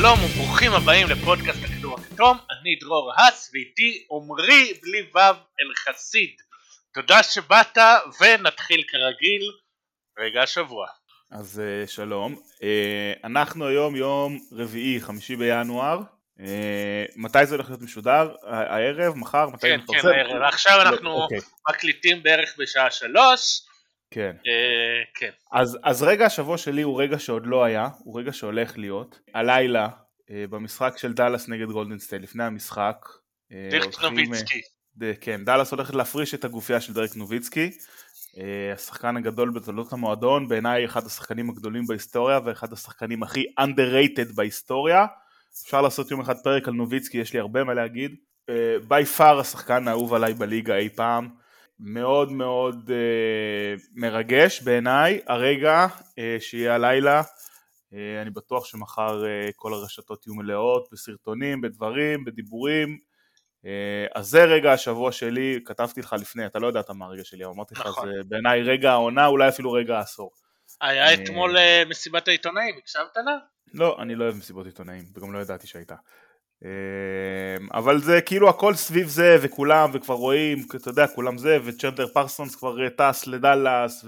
שלום וברוכים הבאים לפודקאסט הכדור הכתום, אני דרור האס ואיתי עמרי בלי וו אלחסיד. תודה שבאת ונתחיל כרגיל רגע השבוע. אז uh, שלום, uh, אנחנו היום יום רביעי, חמישי בינואר, uh, מתי זה הולך להיות משודר? הערב? מחר? מתי כן, כן, הערב. עכשיו אנחנו. אוקיי. מקליטים בערך בשעה שלוש. כן. Uh, כן. אז, אז רגע השבוע שלי הוא רגע שעוד לא היה, הוא רגע שהולך להיות. הלילה, uh, במשחק של דאלאס נגד גולדן סטייט, לפני המשחק. דירק נוביצקי. כן, דאלאס הולכת להפריש את הגופייה של דרק נוביצקי. אה, השחקן הגדול בתולדות המועדון, בעיניי אחד השחקנים הגדולים בהיסטוריה ואחד השחקנים הכי underrated בהיסטוריה. אפשר לעשות יום אחד פרק על נוביצקי, יש לי הרבה מה להגיד. בי uh, פאר השחקן האהוב עליי בליגה אי פעם. מאוד מאוד uh, מרגש בעיניי הרגע uh, שיהיה הלילה. Uh, אני בטוח שמחר uh, כל הרשתות יהיו מלאות בסרטונים, בדברים, בדיבורים. אה, אז זה רגע השבוע שלי, כתבתי לך לפני, אתה לא ידעת מה הרגע שלי, אבל אמרתי לך, נכון. זה בעיניי רגע העונה, אולי אפילו רגע העשור. היה אתמול אה, מסיבת העיתונאים, הקשבת לה? לא, אני לא אוהב מסיבות עיתונאים, וגם לא ידעתי שהייתה. אה, אבל זה כאילו הכל סביב זה, וכולם, וכבר רואים, אתה יודע, כולם זה, וצ'נדר פרסונס כבר טס לדאלאס,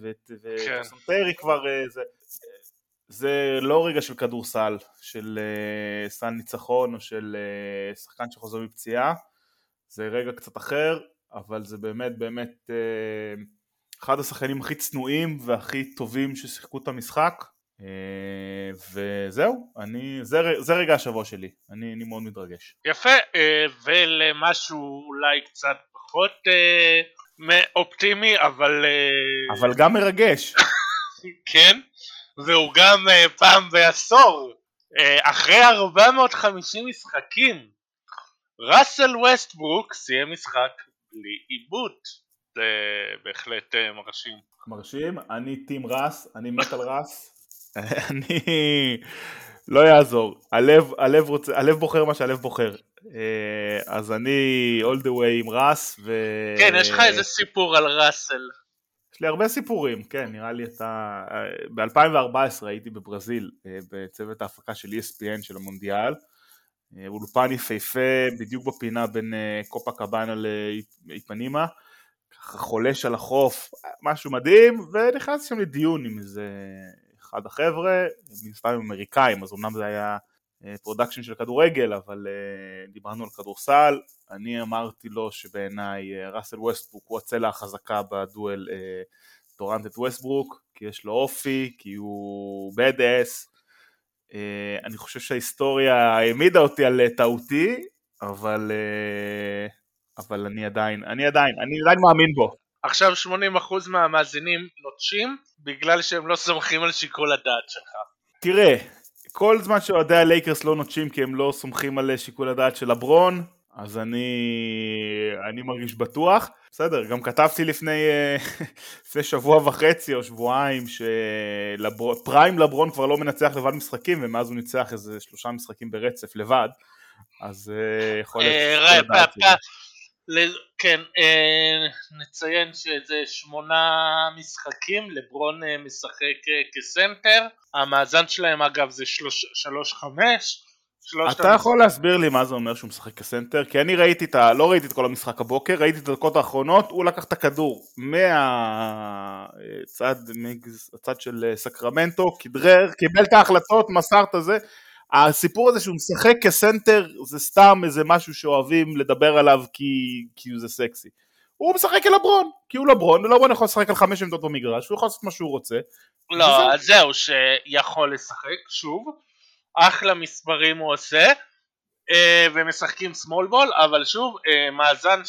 ופרסון פרי כבר זה. זה לא רגע של כדורסל, של uh, סל ניצחון או של שחקן שחוזר מפציעה, זה רגע קצת אחר, אבל זה באמת באמת אחד השחקנים הכי צנועים והכי טובים ששיחקו את המשחק, וזהו, אני, זה, זה רגע השבוע שלי, אני, אני מאוד מתרגש. יפה, uh, ולמשהו אולי קצת פחות uh, אופטימי, אבל... אבל גם מרגש. כן. והוא גם פעם בעשור, אחרי 450 משחקים, ראסל ווסטברוק סיים משחק בלי עיבוד, זה בהחלט מרשים. מרשים, אני טים ראס, אני מת על ראס, אני... לא יעזור, הלב, הלב, רוצה, הלב בוחר מה שהלב בוחר, אז אני all the way עם ראס ו... כן, יש לך איזה סיפור על ראסל. יש לי הרבה סיפורים, כן, נראה לי אתה... ב-2014 הייתי בברזיל אה, בצוות ההפקה של ESPN של המונדיאל, אה, אולפן יפהפה בדיוק בפינה בין אה, קופקבאנה לאיפנמה, ככה חולש על החוף, משהו מדהים, ונכנסתי שם לדיון עם איזה אחד החבר'ה, מן סתם אמריקאים, אז אמנם זה היה production של כדורגל, אבל דיברנו על כדורסל, אני אמרתי לו שבעיניי ראסל ווסטברוק הוא הצלע החזקה בדואו דוראנט את ווסטברוק, כי יש לו אופי, כי הוא bad ass. אני חושב שההיסטוריה העמידה אותי על טעותי, אבל, אבל אני עדיין, אני עדיין, אני עדיין מאמין בו. עכשיו 80% מהמאזינים נוטשים בגלל שהם לא סומכים על שיקול הדעת שלך. תראה, כל זמן שאוהדי הלייקרס לא נוטשים כי הם לא סומכים על שיקול הדעת של לברון, אז אני, אני מרגיש בטוח. בסדר, גם כתבתי לפני, לפני שבוע וחצי או שבועיים שפריים לברון כבר לא מנצח לבד משחקים ומאז הוא ניצח איזה שלושה משחקים ברצף לבד, אז אה, יכול להיות... אה, כן, אה, נציין שזה שמונה משחקים, לברון משחק כסנטר, המאזן שלהם אגב זה שלוש חמש, אתה יכול להסביר לי מה זה אומר שהוא משחק כסנטר? כי אני ראיתי את ה... לא ראיתי את כל המשחק הבוקר, ראיתי את הדקות האחרונות, הוא לקח את הכדור מהצד הצד של אה, סקרמנטו, כדרר, קיבל את ההחלטות, מסר את הזה. הסיפור הזה שהוא משחק כסנטר זה סתם איזה משהו שאוהבים לדבר עליו כי, כי זה סקסי. הוא משחק על לברון, כי הוא לברון, ולברון יכול לשחק על חמש עמדות במגרש, הוא יכול לעשות מה שהוא רוצה. לא, אז זהו, שיכול לשחק, שוב. אחלה מספרים הוא עושה אה, ומשחקים סמול בול אבל שוב אה, מאזן 3-5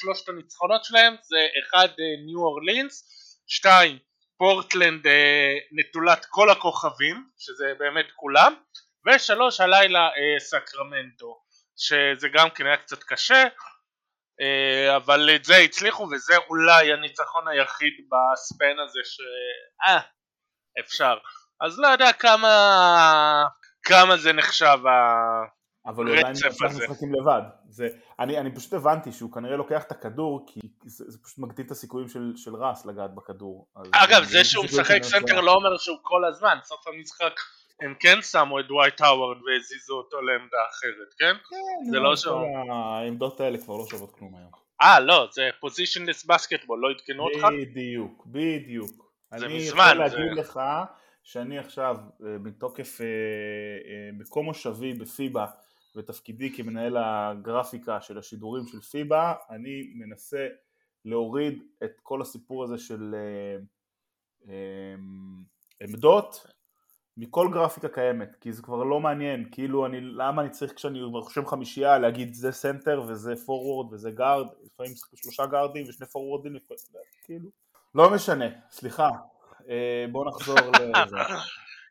שלושת הניצחונות שלהם זה 1 ניו אורלינס 2 פורטלנד נטולת כל הכוכבים שזה באמת כולם ושלוש הלילה אה, סקרמנטו שזה גם כן היה קצת קשה אה, אבל את זה הצליחו וזה אולי הניצחון היחיד בספן הזה ש... אה, אפשר אז לא יודע כמה כמה זה נחשב אבל הוא עדיין משחק משחקים לבד. זה, אני, אני פשוט הבנתי שהוא כנראה לוקח את הכדור כי זה, זה פשוט מגדיל את הסיכויים של, של ראס לגעת בכדור. אגב, זה שהוא משחק סנטר לא אומר שהוא כל הזמן, סוף המשחק הם כן שמו את דווייט האוורד והזיזו אותו לעמדה אחרת, כן? כן, זה לא כל שהוא- העמדות האלה כבר לא שוות כלום היום. אה, לא, זה positionless basketball, לא עדכנו אותך? בדיוק, בדיוק. זה אני מזמן, יכול זה- להגיד לך שאני עכשיו, אה, מתוקף אה, אה, מקום מושבי בפיבה ותפקידי כמנהל הגרפיקה של השידורים של פיבה, אני מנסה להוריד את כל הסיפור הזה של אה, עמדות מכל גרפיקה קיימת, כי זה כבר לא מעניין, כאילו אני, למה אני צריך כשאני רושם חמישייה להגיד זה סנטר וזה פורוורד וזה גארד, לפעמים שלושה גארדים ושני פורוורדים, כאילו, לא משנה, סליחה, אה, בואו נחזור לזה.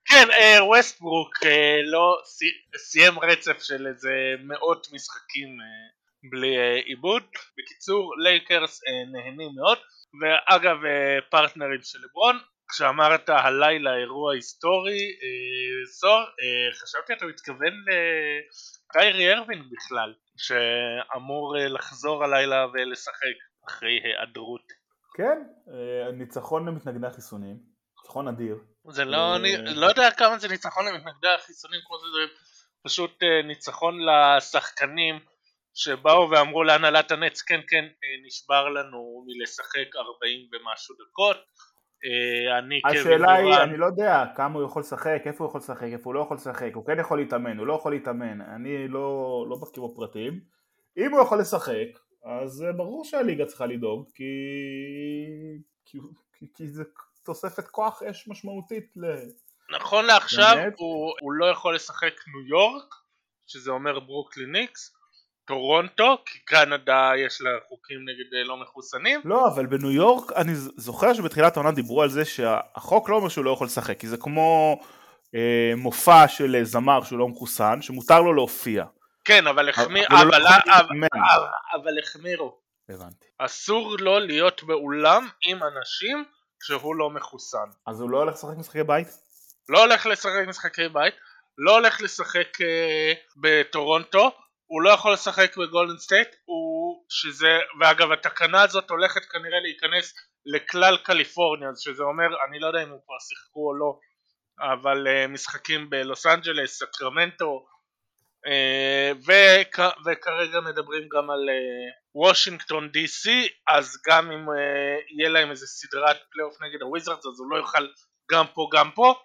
כן, אה, ווסטברוק אה, לא סי- סיים רצף של איזה מאות משחקים אה, בלי אה, איבוד. בקיצור, לייקרס אה, נהנים מאוד, ואגב אה, פרטנרים של לברון, כשאמרת הלילה אירוע היסטורי, אה, סור, אה, חשבתי אתה מתכוון לקיירי ארווינג בכלל, שאמור אה, לחזור הלילה ולשחק אחרי היעדרות. כן, אה, ניצחון למתנגדי החיסונים, ניצחון אדיר. זה לא, אני לא יודע כמה זה ניצחון למתנגדי החיסונים כמו זה, זה פשוט אה, ניצחון לשחקנים שבאו ואמרו להנהלת הנץ כן כן אה, נשבר לנו מלשחק 40 ומשהו דקות אני השאלה היא, אני לא יודע כמה הוא יכול לשחק, איפה הוא יכול לשחק, איפה הוא לא יכול לשחק, הוא כן יכול להתאמן, הוא לא יכול להתאמן, אני לא, לא בקיא בפרטים. אם הוא יכול לשחק, אז אה, ברור שהליגה צריכה לדאוג, כי, כי, כי, כי זה תוספת כוח אש משמעותית ל... נכון לעכשיו? הוא, הוא לא יכול לשחק ניו יורק שזה אומר ברוקלין ניקס טורונטו כי קנדה יש לה חוקים נגד אה, לא מחוסנים לא, אבל בניו יורק, אני זוכר שבתחילת העונה דיברו על זה שהחוק לא אומר שהוא לא יכול לשחק, כי זה כמו אה, מופע של אה, זמר שהוא לא מחוסן, שמותר לו להופיע. כן אבל החמיר אבל הוא לא אבל, אבל. אבל החמירו הבנתי. אסור לו להיות באולם עם אנשים כשהוא לא מחוסן. אז הוא לא הולך לשחק משחקי בית? לא הולך לשחק משחקי בית, לא הולך לשחק אה, בטורונטו, הוא לא יכול לשחק בגולדן סטייט, הוא שזה, ואגב התקנה הזאת הולכת כנראה להיכנס לכלל קליפורניה, שזה אומר, אני לא יודע אם הוא כבר שיחקו או לא, אבל אה, משחקים בלוס אנג'לס, סקרמנטו, אה, וכ, וכרגע מדברים גם על אה, וושינגטון די סי, אז גם אם אה, יהיה להם איזה סדרת פלייאוף נגד הוויזרדס אז הוא לא יוכל גם פה גם פה.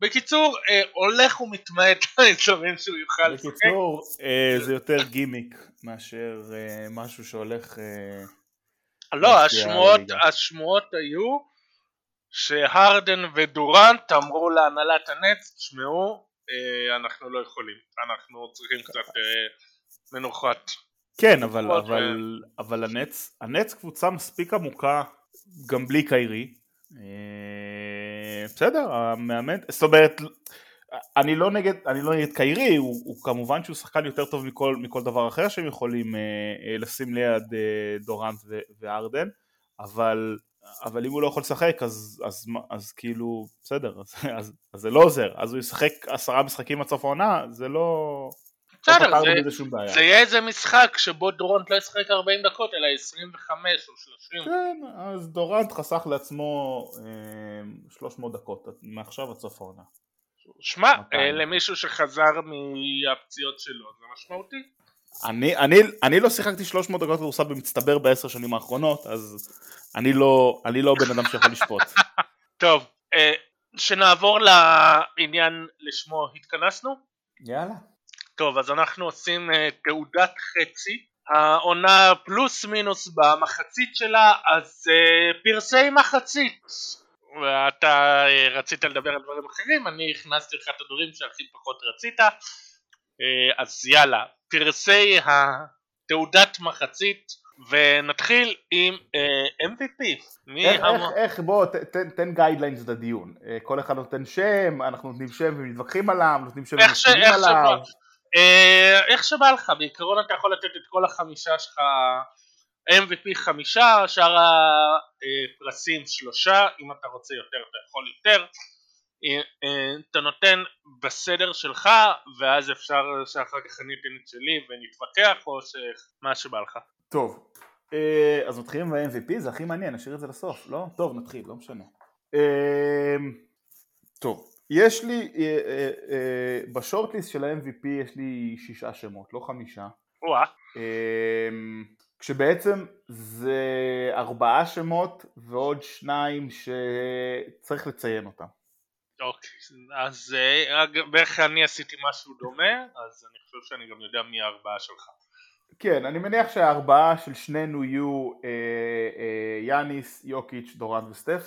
בקיצור, אה, הולך ומתמעט לאזורים שהוא יוכל לשחק. בקיצור, אה, זה יותר גימיק מאשר אה, משהו שהולך... אה, לא, השמועות. השמועות היו שהרדן ודורנט אמרו להנהלת הנץ, תשמעו, אה, אנחנו לא יכולים, אנחנו צריכים קצת אה, מנוחת. כן, אבל, אבל, אבל הנץ, הנץ קבוצה מספיק עמוקה גם בלי קיירי. אה, בסדר, המאמן, זאת אומרת, אני לא נגד, אני לא נגד קיירי, הוא, הוא כמובן שהוא שחקן יותר טוב מכל, מכל דבר אחר שהם יכולים אה, אה, לשים ליד אה, דורנט ו- וארדן, אבל, אבל אם הוא לא יכול לשחק אז, אז, מה- אז כאילו, בסדר, אז, אז, אז זה לא עוזר, אז הוא ישחק עשרה משחקים עד סוף העונה, זה לא... לא בסדר, זה-. זה יהיה איזה משחק שבו דורנט לא ישחק 40 דקות אלא 25 או 30. כן, אז דורנט חסך לעצמו אה, 300 דקות מעכשיו עד סוף העונה. שמע. אה, למישהו שחזר מהפציעות שלו זה משמעותי. אני, אני, אני לא שיחקתי 300 דקות כדורסל במצטבר בעשר שנים האחרונות, אז אני לא, אני לא בן אדם שיכול לשפוט. טוב, אה, שנעבור לעניין לשמו התכנסנו. יאללה. טוב, אז אנחנו עושים אה, תעודת חצי. העונה פלוס מינוס במחצית שלה, אז אה, פרסי מחצית. ואתה אה, רצית לדבר על דברים אחרים, אני הכנסתי לך את הדברים שהכי פחות רצית. אה, אז יאללה, פרסי התעודת מחצית, ונתחיל עם אה, MVP. איך, המ- איך, איך, בוא, ת- תן, תן guidelines לדיון. כל אחד נותן שם, אנחנו נותנים שם ומתווכחים עליו, נותנים שם ומסכימים איך עליו. שבא. אה, איך שבא לך, בעיקרון אתה יכול לתת את כל החמישה שלך MVP חמישה, שאר הפרסים שלושה, אם אתה רוצה יותר אתה יכול יותר. אה, אה, אתה נותן בסדר שלך, ואז אפשר שאחר כך אני אתן את שלי ונתווכח, או שמה שבא לך. טוב, אז מתחילים ב-MVP, זה הכי מעניין, נשאיר את זה לסוף, לא? טוב, נתחיל, לא משנה. טוב, יש לי, אה, אה, אה, בשורטליסט של ה-MVP יש לי שישה שמות, לא חמישה. וואה. אמ, כשבעצם זה ארבעה שמות ועוד שניים שצריך לציין אותם. אוקיי, אז בערך אני עשיתי משהו דומה, אז אני חושב שאני גם יודע מי הארבעה שלך. כן, אני מניח שהארבעה של שנינו יהיו אה, אה, יאניס, יוקיץ', דורנט וסטף.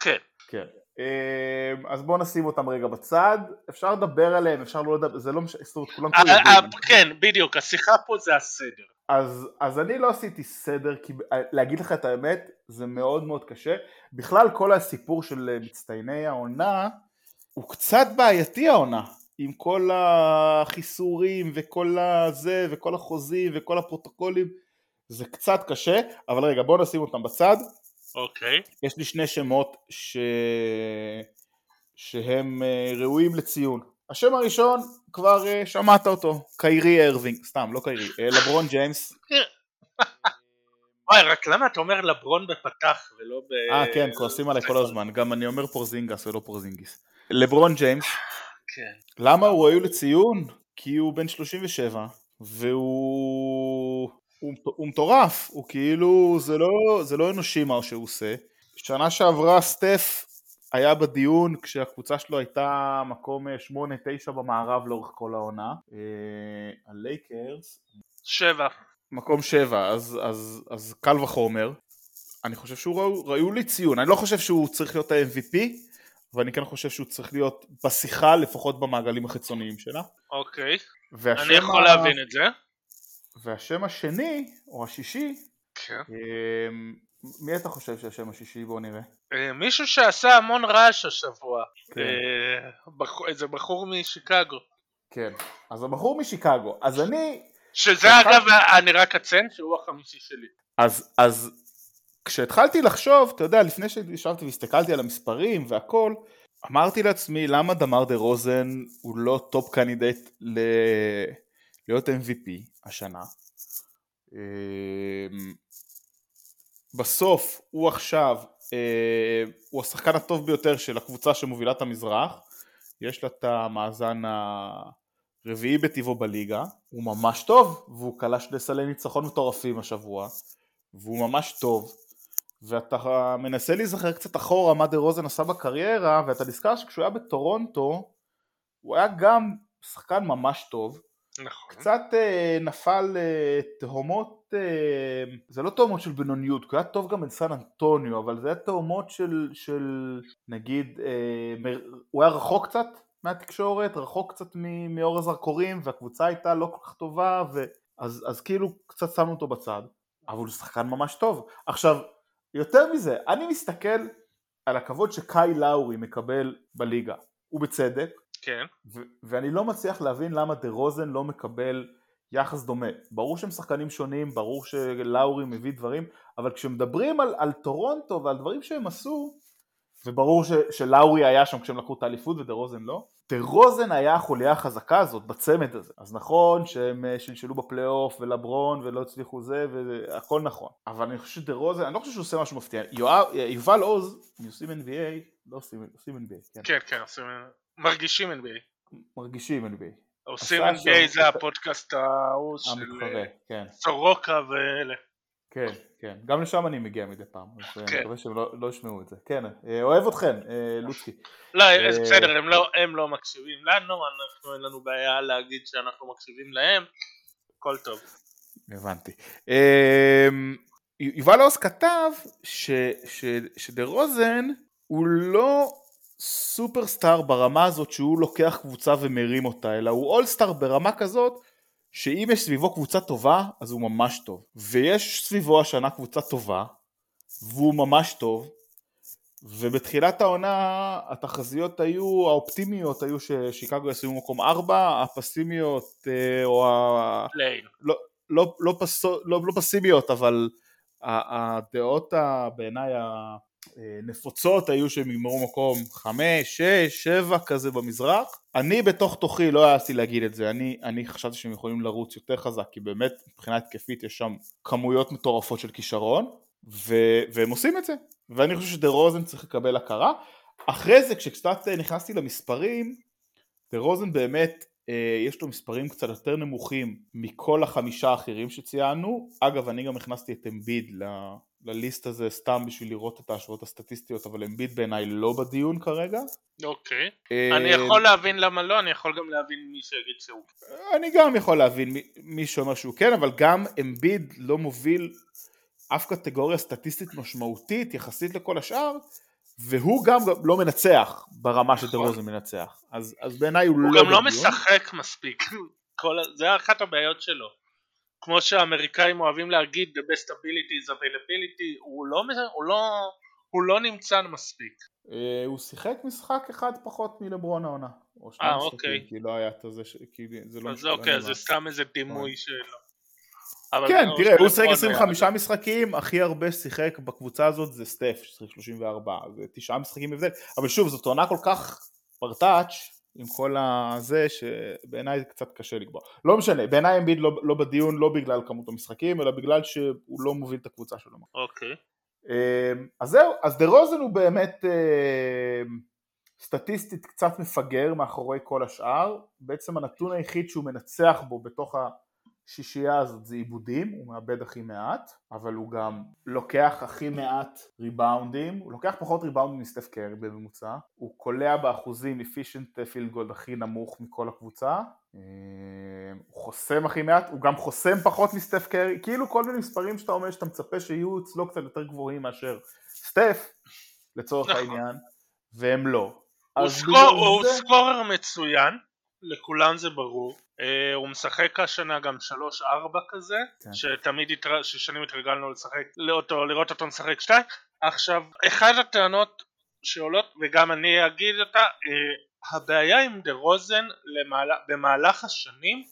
כן. כן. אמ, אז בואו נשים אותם רגע בצד, אפשר לדבר עליהם, אפשר לא לדבר, זה לא משנה, זאת אומרת, כולם אה, אה, יודעים. כן, בדיוק, השיחה פה זה הסדר. אז, אז אני לא עשיתי סדר, כי אה, להגיד לך את האמת, זה מאוד מאוד קשה. בכלל כל הסיפור של אה, מצטייני העונה, הוא קצת בעייתי העונה, עם כל החיסורים וכל הזה וכל החוזים וכל הפרוטוקולים, זה קצת קשה, אבל רגע בואו נשים אותם בצד. אוקיי. יש לי שני שמות ש... שהם אה, ראויים לציון. השם הראשון, כבר אה, שמעת אותו, קיירי ארווינג, סתם, לא קיירי, אה, לברון ג'יימס. וואי, רק למה אתה אומר לברון בפתח ולא ב... אה כן, כועסים עליי כל הזמן, גם אני אומר פורזינגס ולא פורזינגיס. לברון ג'יימס, כן. למה הוא ראוי לציון? כי הוא בן 37, והוא... הוא, הוא מטורף, הוא כאילו, זה לא, זה לא אנושי מה שהוא עושה. שנה שעברה סטף היה בדיון כשהקבוצה שלו הייתה מקום 8-9 במערב לאורך כל העונה. אה, הלייקרס, שבע. מקום 7, אז, אז, אז קל וחומר. אני חושב שהוא ראוי, ראוי לציון, אני לא חושב שהוא צריך להיות ה-MVP, אבל אני כן חושב שהוא צריך להיות בשיחה, לפחות במעגלים החיצוניים שלה. אוקיי. והשם אני יכול ה- להבין את זה. והשם השני, או השישי, כן. אמ, מי אתה חושב שהשם השישי? בוא נראה. אה, מישהו שעשה המון רעש השבוע. כן. אה, בחור- איזה בחור משיקגו. כן. אז הבחור משיקגו. אז אני, שזה אחד- אגב, אני רק אציין שהוא החמישי שלי. אז, אז כשהתחלתי לחשוב, אתה יודע, לפני שישבתי והסתכלתי על המספרים והכל, אמרתי לעצמי, למה דמאר דה רוזן הוא לא top candidate ל... להיות MVP השנה? אמ, בסוף הוא עכשיו, אה, הוא השחקן הטוב ביותר של הקבוצה שמובילה את המזרח, יש לה את המאזן הרביעי בטבעו בליגה, הוא ממש טוב, והוא כלה שני סלי ניצחון מטורפים השבוע, והוא ממש טוב, ואתה מנסה להיזכר קצת אחורה מה דה רוזן עשה בקריירה, ואתה נזכר שכשהוא היה בטורונטו, הוא היה גם שחקן ממש טוב, נכון. קצת אה, נפל אה, תהומות, אה, זה לא תהומות של בינוניות, כי הוא היה טוב גם בסן אנטוניו, אבל זה היה תהומות של, של נגיד, אה, מ- הוא היה רחוק קצת מהתקשורת, רחוק קצת מ- מאור הזרקורים, והקבוצה הייתה לא כל כך טובה, ו... אז, אז כאילו קצת שמנו אותו בצד, אבל הוא שחקן ממש טוב. עכשיו, יותר מזה, אני מסתכל על הכבוד שקאי לאורי מקבל בליגה, ובצדק, כן. ואני לא מצליח להבין למה דה רוזן לא מקבל יחס דומה. ברור שהם שחקנים שונים, ברור שלאורי מביא דברים, אבל כשמדברים על, על טורונטו ועל דברים שהם עשו, וברור ש, שלאורי היה שם כשהם לקחו את האליפות ודה רוזן לא, דה רוזן היה החוליה החזקה הזאת בצמד הזה. אז נכון שהם אה, שלשלו בפלייאוף ולברון ולא הצליחו זה והכל נכון, אבל אני חושב שדה רוזן, אני לא חושב שהוא עושה משהו מפתיע. יואב, יובל עוז, עושים NBA, לא עושים, עושים NBA, כן, כן, כן, עושים... מרגישים NBA. מרגישים NBA. עושים NBA זה הפודקאסט ההוא של המתחרה, כן, סורוקה ואלה. כן, כן, גם לשם אני מגיע מדי פעם, אז כן. אני מקווה שהם לא לא ישמעו את זה, כן, אה, אוהב אתכם, אה, לוצקי, לא, אה, בסדר, הם לא- הם לא מקשיבים לנו, אנחנו אין לנו בעיה להגיד שאנחנו מקשיבים להם, הכל טוב. הבנתי. אה, יובל עוז כתב שדה רוזן הוא לא סופרסטאר ברמה הזאת שהוא לוקח קבוצה ומרים אותה, אלא הוא אולסטאר ברמה כזאת שאם יש סביבו קבוצה טובה, אז הוא ממש טוב. ויש סביבו השנה קבוצה טובה, והוא ממש טוב, ובתחילת העונה התחזיות היו, האופטימיות היו ששיקגו ישימו מקום 4, הפסימיות אה, או ה... לא, לא, לא, פסו, לא, לא פסימיות, אבל הדעות ה- בעיניי הנפוצות היו שהם יגמרו מקום 5, 6, 7 כזה במזרח. אני בתוך תוכי לא העזתי להגיד את זה, אני, אני חשבתי שהם יכולים לרוץ יותר חזק, כי באמת מבחינה התקפית יש שם כמויות מטורפות של כישרון, ו, והם עושים את זה. ואני חושב שדה רוזן צריך לקבל הכרה. אחרי זה כשקצת נכנסתי למספרים, דה רוזן באמת אה, יש לו מספרים קצת יותר נמוכים מכל החמישה האחרים שציינו, אגב אני גם הכנסתי את אמביד. לליסט הזה סתם בשביל לראות את ההשוואות הסטטיסטיות, אבל אמביד בעיניי לא בדיון כרגע. אוקיי. אה, אני יכול להבין למה לא, אני יכול גם להבין מי שיגיד שהוא. אני גם יכול להבין מי שאומר שהוא כן, אבל גם אמביד לא מוביל אף קטגוריה סטטיסטית משמעותית יחסית לכל השאר, והוא גם לא מנצח ברמה שדה נכון. מנצח. אז, אז בעיניי הוא, הוא לא... הוא גם לא משחק מספיק. כל... זה אחת הבעיות שלו. כמו שהאמריקאים אוהבים להגיד the best ability is availability, הוא לא, הוא לא, הוא לא נמצא מספיק. אה, הוא שיחק משחק אחד פחות מלברון העונה. אה אוקיי. כי לא היה את זה, כי זה לא... אז אוקיי, זה סתם איזה דימוי שלו. כן, תראה, הוא שיחק 25 משחקים, הכי הרבה שיחק בקבוצה הזאת זה סטף, ששיחק 34, זה תשעה משחקים הבדל, אבל שוב, זאת עונה כל כך פרטאץ', עם כל הזה, שבעיניי זה קצת קשה לקבוע. לא משנה, בעיניי אמביד לא, לא בדיון, לא בגלל כמות המשחקים, אלא בגלל שהוא לא מוביל את הקבוצה שלו. אוקיי. אמ, אז זהו, אז דה רוזן הוא באמת אמ, סטטיסטית קצת מפגר מאחורי כל השאר, בעצם הנתון היחיד שהוא מנצח בו בתוך ה... השישייה הזאת זה עיבודים, הוא מאבד הכי מעט, אבל הוא גם לוקח הכי מעט ריבאונדים, הוא לוקח פחות ריבאונדים מסטף קרי בממוצע, הוא קולע באחוזים efficient field goal הכי נמוך מכל הקבוצה, אה, הוא חוסם הכי מעט, הוא גם חוסם פחות מסטף קרי, כאילו כל מיני מספרים שאתה אומר שאתה מצפה שיהיו אצלו קצת יותר גבוהים מאשר סטף, לצורך נכון. העניין, והם לא. הוא. סקורר מצוין, לכולם זה ברור. Uh, הוא משחק השנה גם 3-4 כזה, כן. שתמיד התר... ששנים התרגלנו לשחק, לאותו, לראות אותו משחק 2. עכשיו, אחת הטענות שעולות, וגם אני אגיד אותה, uh, הבעיה עם דה רוזן למעלה, במהלך השנים,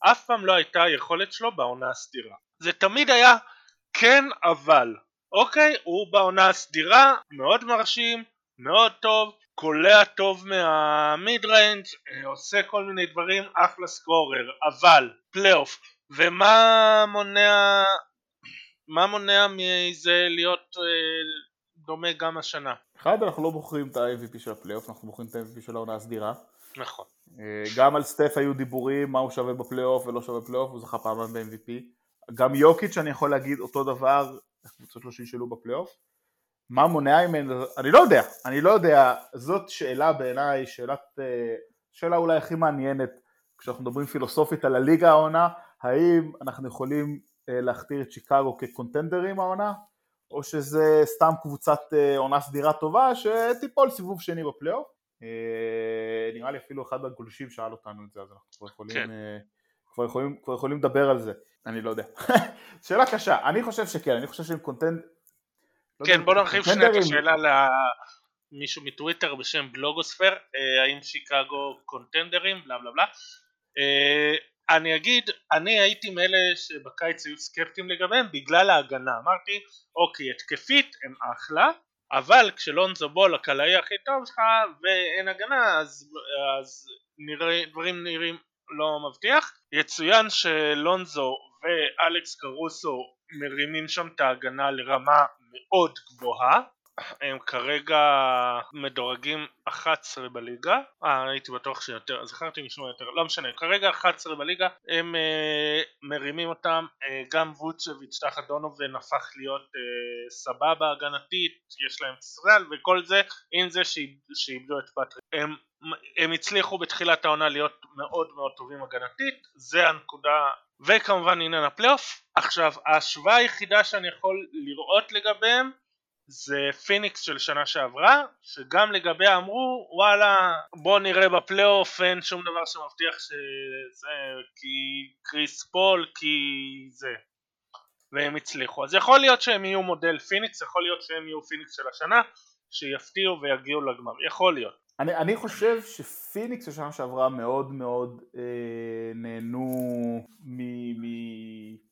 אף פעם לא הייתה היכולת שלו בעונה הסדירה. זה תמיד היה כן אבל, אוקיי? הוא בעונה הסדירה, מאוד מרשים, מאוד טוב, קולע טוב מה mid-range, אה, עושה כל מיני דברים, אחלה scorer, אבל פלייאוף, ומה מונע, מה מונע מזה להיות אה, דומה גם השנה? אחד, אנחנו לא בוחרים את ה-MVP של הפלייאוף, אנחנו בוחרים את ה-MVP של העונה הסדירה. נכון. אה, גם על סטף היו דיבורים, מה הוא שווה בפלייאוף ולא שווה בפלייאוף, הוא זכה פעמיים ב-MVP. גם יוקיץ' אני יכול להגיד אותו דבר, הקבוצות שלו שישאלו בפלייאוף. מה מונע ממנו, אני לא יודע, אני לא יודע, זאת שאלה בעיניי, שאלת, אה, שאלה אולי הכי מעניינת כשאנחנו מדברים פילוסופית על הליגה העונה, האם אנחנו יכולים אה, להכתיר את שיקגו כקונטנדרים העונה, או שזה סתם קבוצת אה, עונה סדירה טובה שתיפול סיבוב שני בפלייאוף. נראה לי אפילו אחד הגולשים שאל אותנו את זה, אז אנחנו כבר יכולים, כן. כבר יכולים, כבר יכולים לדבר על זה, אני לא יודע. שאלה קשה, אני חושב שכן, אני חושב שהם קונטנד, לא כן בוא נרחיב שנייה את השאלה למישהו מטוויטר בשם בלוגוספר אה, האם שיקגו קונטנדרים בלה בלה בלה. אה, אני אגיד אני הייתי מאלה שבקיץ היו סקפטיים לגביהם בגלל ההגנה. אמרתי אוקיי התקפית הם אחלה אבל כשלונזו בול הקלעי הכי טוב שלך ואין הגנה אז, אז נראה, דברים נראים לא מבטיח. יצוין שלונזו ואלכס קרוסו מרימים שם את ההגנה לרמה מאוד גבוהה. הם כרגע מדורגים 11 בליגה. אה הייתי בטוח שיותר זכרתי לשמוע יותר. לא משנה כרגע 11 בליגה. הם אה, מרימים אותם אה, גם ווצ'ביץ' תחת דונובן הפך להיות אה, סבבה הגנתית יש להם ישראל וכל זה עם זה שאיבדו את פטריק. הם, הם הצליחו בתחילת העונה להיות מאוד מאוד טובים הגנתית. זה הנקודה וכמובן עניין הפלייאוף עכשיו ההשוואה היחידה שאני יכול לראות לגביהם זה פיניקס של שנה שעברה שגם לגביה אמרו וואלה בוא נראה בפלייאוף אין שום דבר שמבטיח שזה כי קריס פול כי זה. והם הצליחו. אז יכול להיות שהם יהיו מודל פיניקס יכול להיות שהם יהיו פיניקס של השנה שיפתיעו ויגיעו לגמר. יכול להיות אני, אני חושב שפיניקס של שנה שעברה מאוד מאוד אה, נהנו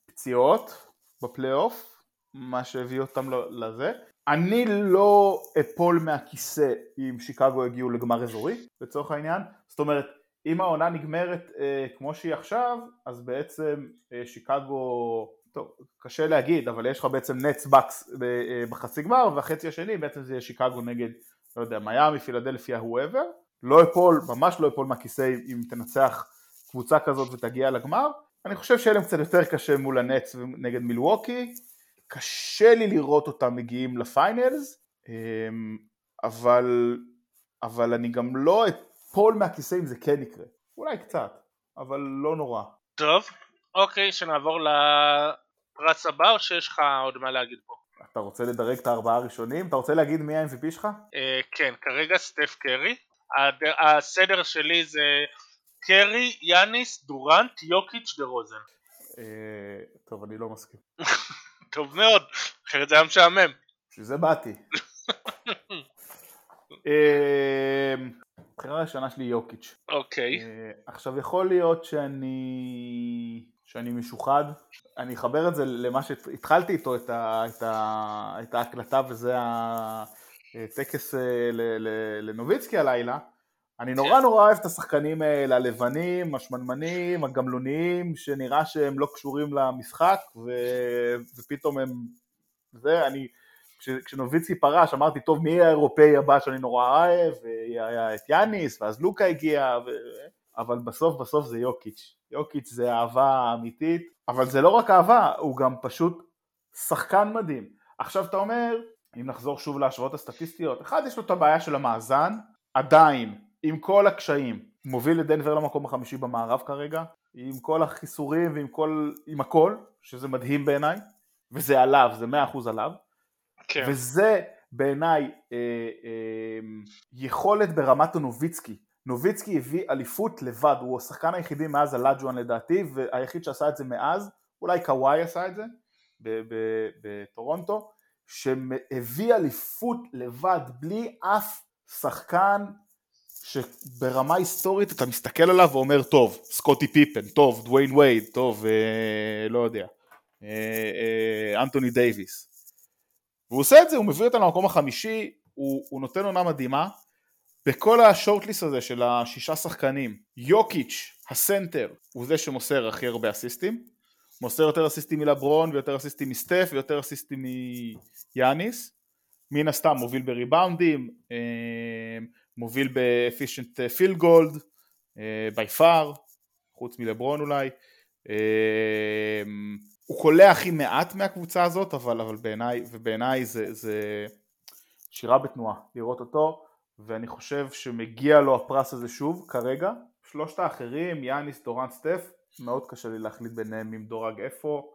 מפציעות בפלייאוף מה שהביא אותם לזה. אני לא אפול מהכיסא אם שיקגו יגיעו לגמר אזורי לצורך העניין. זאת אומרת אם העונה נגמרת אה, כמו שהיא עכשיו אז בעצם אה, שיקגו טוב קשה להגיד אבל יש לך בעצם נטס בקס אה, בחצי גמר והחצי השני בעצם זה יהיה שיקגו נגד לא יודע, מיאמי, פילדלפיה, whoever, לא אפול, ממש לא אפול מהכיסא אם תנצח קבוצה כזאת ותגיע לגמר. אני חושב שיהיה להם קצת יותר קשה מול הנץ נגד מילווקי, קשה לי לראות אותם מגיעים לפיינלס, אמ, אבל, אבל אני גם לא אפול מהכיסא אם זה כן יקרה. אולי קצת, אבל לא נורא. טוב, אוקיי, שנעבור לפרס הבא או שיש לך עוד מה להגיד פה? אתה רוצה לדרג את הארבעה הראשונים? אתה רוצה להגיד מי ה-MVP שלך? אה, כן, כרגע סטף קרי. הסדר שלי זה קרי, יאניס, דורנט, יוקיץ' דה רוזן. אה, טוב, אני לא מסכים. טוב מאוד, אחרת זה היה משעמם. בשביל זה באתי. אה, הבחירה הראשונה שלי יוקיץ'. אוקיי. עכשיו יכול להיות שאני שאני משוחד, אני אחבר את זה למה שהתחלתי איתו את, ה, את, ה, את ההקלטה וזה הטקס אה, לנוביצקי הלילה, אני נורא כן. נורא אוהב את השחקנים האלה, הלבנים, השמנמנים, הגמלוניים, שנראה שהם לא קשורים למשחק ו, ופתאום הם, זה, אני, כש, כשנוביצקי פרש אמרתי טוב מי האירופאי הבא שאני נורא אוהב, והיה את יאניס ואז לוקה הגיע, ו... אבל בסוף בסוף זה יוקיץ'. יוקיץ' זה אהבה אמיתית, אבל זה לא רק אהבה, הוא גם פשוט שחקן מדהים. עכשיו אתה אומר, אם נחזור שוב להשוואות הסטטיסטיות, אחד יש לו את הבעיה של המאזן, עדיין, עם כל הקשיים, מוביל את דנבר למקום החמישי במערב כרגע, עם כל החיסורים ועם כל, עם הכל, שזה מדהים בעיניי, וזה עליו, זה מאה אחוז עליו, כן. וזה בעיניי אה, אה, יכולת ברמת הנוביצקי, נוביצקי הביא אליפות לבד, הוא השחקן היחידי מאז הלאג'ואן לדעתי, והיחיד שעשה את זה מאז, אולי קוואי עשה את זה בטורונטו, שהביא אליפות לבד בלי אף שחקן שברמה היסטורית אתה מסתכל עליו ואומר טוב, סקוטי פיפן, טוב, דוויין וייד, טוב, אה, לא יודע, אה, אה, אנטוני דייוויס. והוא עושה את זה, הוא מביא אותנו למקום החמישי, הוא, הוא נותן עונה מדהימה, בכל ה shortlist הזה של השישה שחקנים, יוקיץ', הסנטר, הוא זה שמוסר הכי הרבה אסיסטים, מוסר יותר אסיסטים מלברון ויותר אסיסטים מסטף ויותר אסיסטים מיאניס, מן הסתם מוביל בריבאונדים, אה, מוביל באפישנט פיל גולד, בי פאר, חוץ מלברון אולי, אה, הוא קולע הכי מעט מהקבוצה הזאת, אבל, אבל בעיניי, ובעיניי זה, זה שירה בתנועה, לראות אותו ואני חושב שמגיע לו הפרס הזה שוב כרגע. שלושת האחרים, יאניס, דורנט, סטף, מאוד קשה לי להחליט ביניהם אם דורג איפה.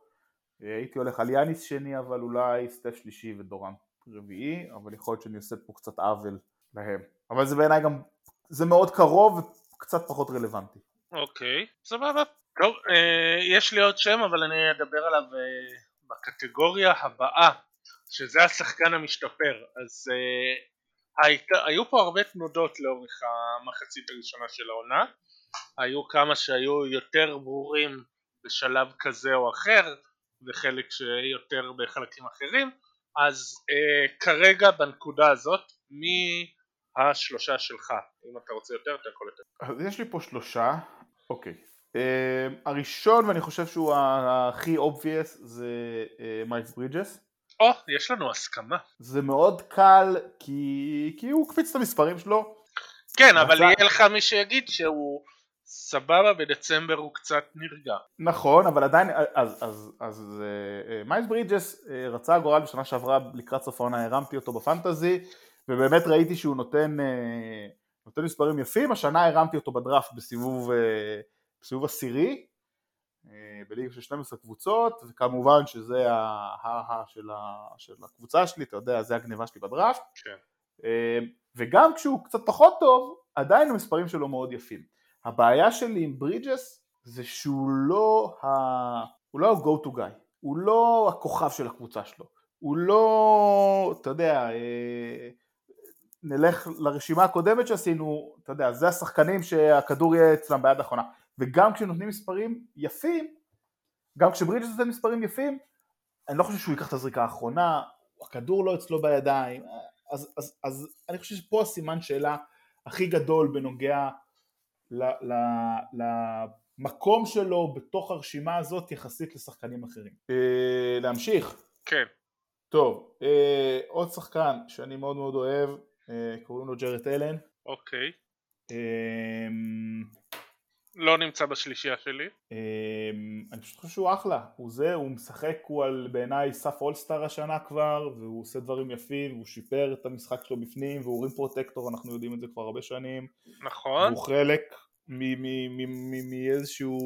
הייתי הולך על יאניס שני אבל אולי סטף שלישי ודורנט רביעי, אבל יכול להיות שאני עושה פה קצת עוול להם. אבל זה בעיניי גם, זה מאוד קרוב וקצת פחות רלוונטי. אוקיי, סבבה. טוב, אה, יש לי עוד שם אבל אני אדבר עליו אה, בקטגוריה הבאה, שזה השחקן המשתפר. אז אה, היית, היו פה הרבה תנודות לאורך המחצית הראשונה של העונה, היו כמה שהיו יותר ברורים בשלב כזה או אחר וחלק שיותר בחלקים אחרים. אז אה, כרגע בנקודה הזאת מי השלושה שלך? אם אתה רוצה יותר אתה יכול יותר. אז יש לי פה שלושה. אוקיי. אה, הראשון ואני חושב שהוא הכי obvious זה אה, מייקס ברידג'ס או, יש לנו הסכמה. זה מאוד קל כי, כי הוא קפיץ את המספרים שלו. כן, אבל יהיה לך מי שיגיד שהוא סבבה, בדצמבר הוא קצת נרגע. נכון, אבל עדיין, אז, אז, אז אה, מיילס ברידג'ס אה, רצה גורל בשנה שעברה לקראת סוף העונה, הרמתי אותו בפנטזי, ובאמת ראיתי שהוא נותן, אה, נותן מספרים יפים, השנה הרמתי אותו בדראפט בסיבוב, בסיבוב עשירי, אה, בליגה של 12 קבוצות, וכמובן שזה ה-ה של, של הקבוצה שלי, אתה יודע, זה הגניבה שלי בדראפט. כן. אה, וגם כשהוא קצת פחות טוב, עדיין המספרים שלו מאוד יפים. הבעיה שלי עם ברידג'ס זה שהוא לא ה... הוא לא ה-go to guy, הוא לא הכוכב של הקבוצה שלו, הוא לא, אתה יודע, אה, נלך לרשימה הקודמת שעשינו, אתה יודע, זה השחקנים שהכדור יהיה אצלם ביד האחרונה. וגם כשנותנים מספרים יפים, גם כשברידג'ס נותן מספרים יפים, אני לא חושב שהוא ייקח את הזריקה האחרונה, הכדור לא אצלו בידיים, אז, אז, אז אני חושב שפה הסימן שאלה הכי גדול בנוגע ל, ל, למקום שלו בתוך הרשימה הזאת יחסית לשחקנים אחרים. אה, להמשיך? כן. טוב, אה, עוד שחקן שאני מאוד מאוד אוהב, אה, קוראים לו ג'רד אלן. אוקיי. אמ, לא נמצא בשלישייה שלי. אמ, אני פשוט חושב שהוא אחלה, הוא זה, הוא משחק, הוא על בעיניי סף all-star השנה כבר, והוא עושה דברים יפים, והוא שיפר את המשחק שלו בפנים, והוא rim protector, אנחנו יודעים את זה כבר הרבה שנים. נכון. והוא חלק מאיזשהו